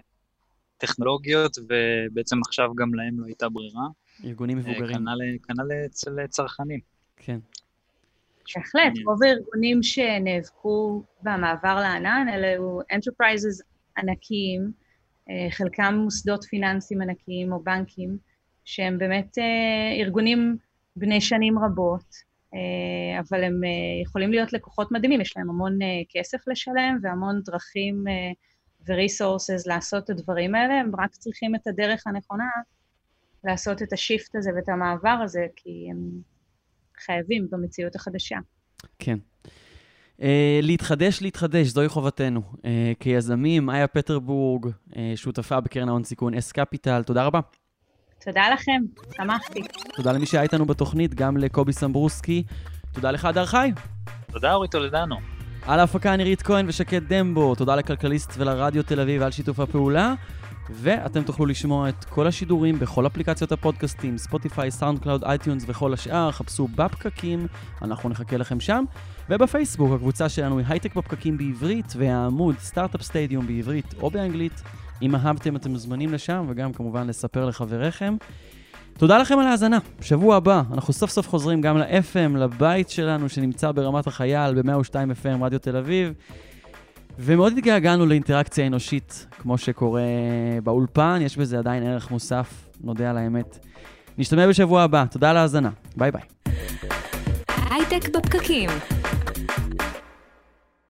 S3: טכנולוגיות, ובעצם עכשיו גם להם לא הייתה ברירה.
S2: ארגונים אה, מבוגרים.
S3: כנ"ל אצל צרכנים.
S2: כן.
S5: בהחלט, רוב הארגונים שנאבקו במעבר לענן, אלה היו enterprises ענקיים, אה, חלקם מוסדות פיננסיים ענקיים או בנקים, שהם באמת ארגונים בני שנים רבות, אבל הם אה, יכולים להיות לקוחות מדהימים, יש להם המון אה, כסף לשלם והמון דרכים ו-resources לעשות את הדברים האלה, הם רק צריכים את הדרך הנכונה לעשות את השיפט הזה ואת המעבר הזה, כי הם חייבים במציאות החדשה.
S2: כן. Uh, להתחדש, להתחדש, זוהי חובתנו. Uh, כיזמים, איה פטרבורג, uh, שותפה בקרן ההון סיכון אס קפיטל, תודה רבה.
S5: תודה לכם, שמחתי.
S2: תודה למי שהיה איתנו בתוכנית, גם לקובי סמברוסקי. תודה לך, הדר חי.
S3: תודה, אורי טולדנו.
S2: על ההפקה נירית כהן ושקד דמבו. תודה לכלכליסט ולרדיו תל אביב על שיתוף הפעולה. ואתם תוכלו לשמוע את כל השידורים בכל אפליקציות הפודקאסטים, ספוטיפיי, סאונד קלאוד, אייטיונס וכל השאר, חפשו בפקקים, אנחנו נחכה לכם שם. ובפייסבוק, הקבוצה שלנו היא הייטק בפקקים בעברית, והעמוד סטארט-אפ סטדיום בעברית או באנגלית. אם אהבתם, אתם מוזמנים לשם, וגם כמובן לספר לחבריכם. תודה לכם על ההאזנה. בשבוע הבא אנחנו סוף סוף חוזרים גם ל-FM, לבית שלנו שנמצא ברמת החייל ב-102 FM רדיו תל אביב. ומאוד התגעגענו לאינטראקציה אנושית, כמו שקורה באולפן, יש בזה עדיין ערך מוסף נודה על האמת. נשתמע בשבוע הבא, תודה על ההאזנה, ביי ביי.
S1: הייטק בפקקים,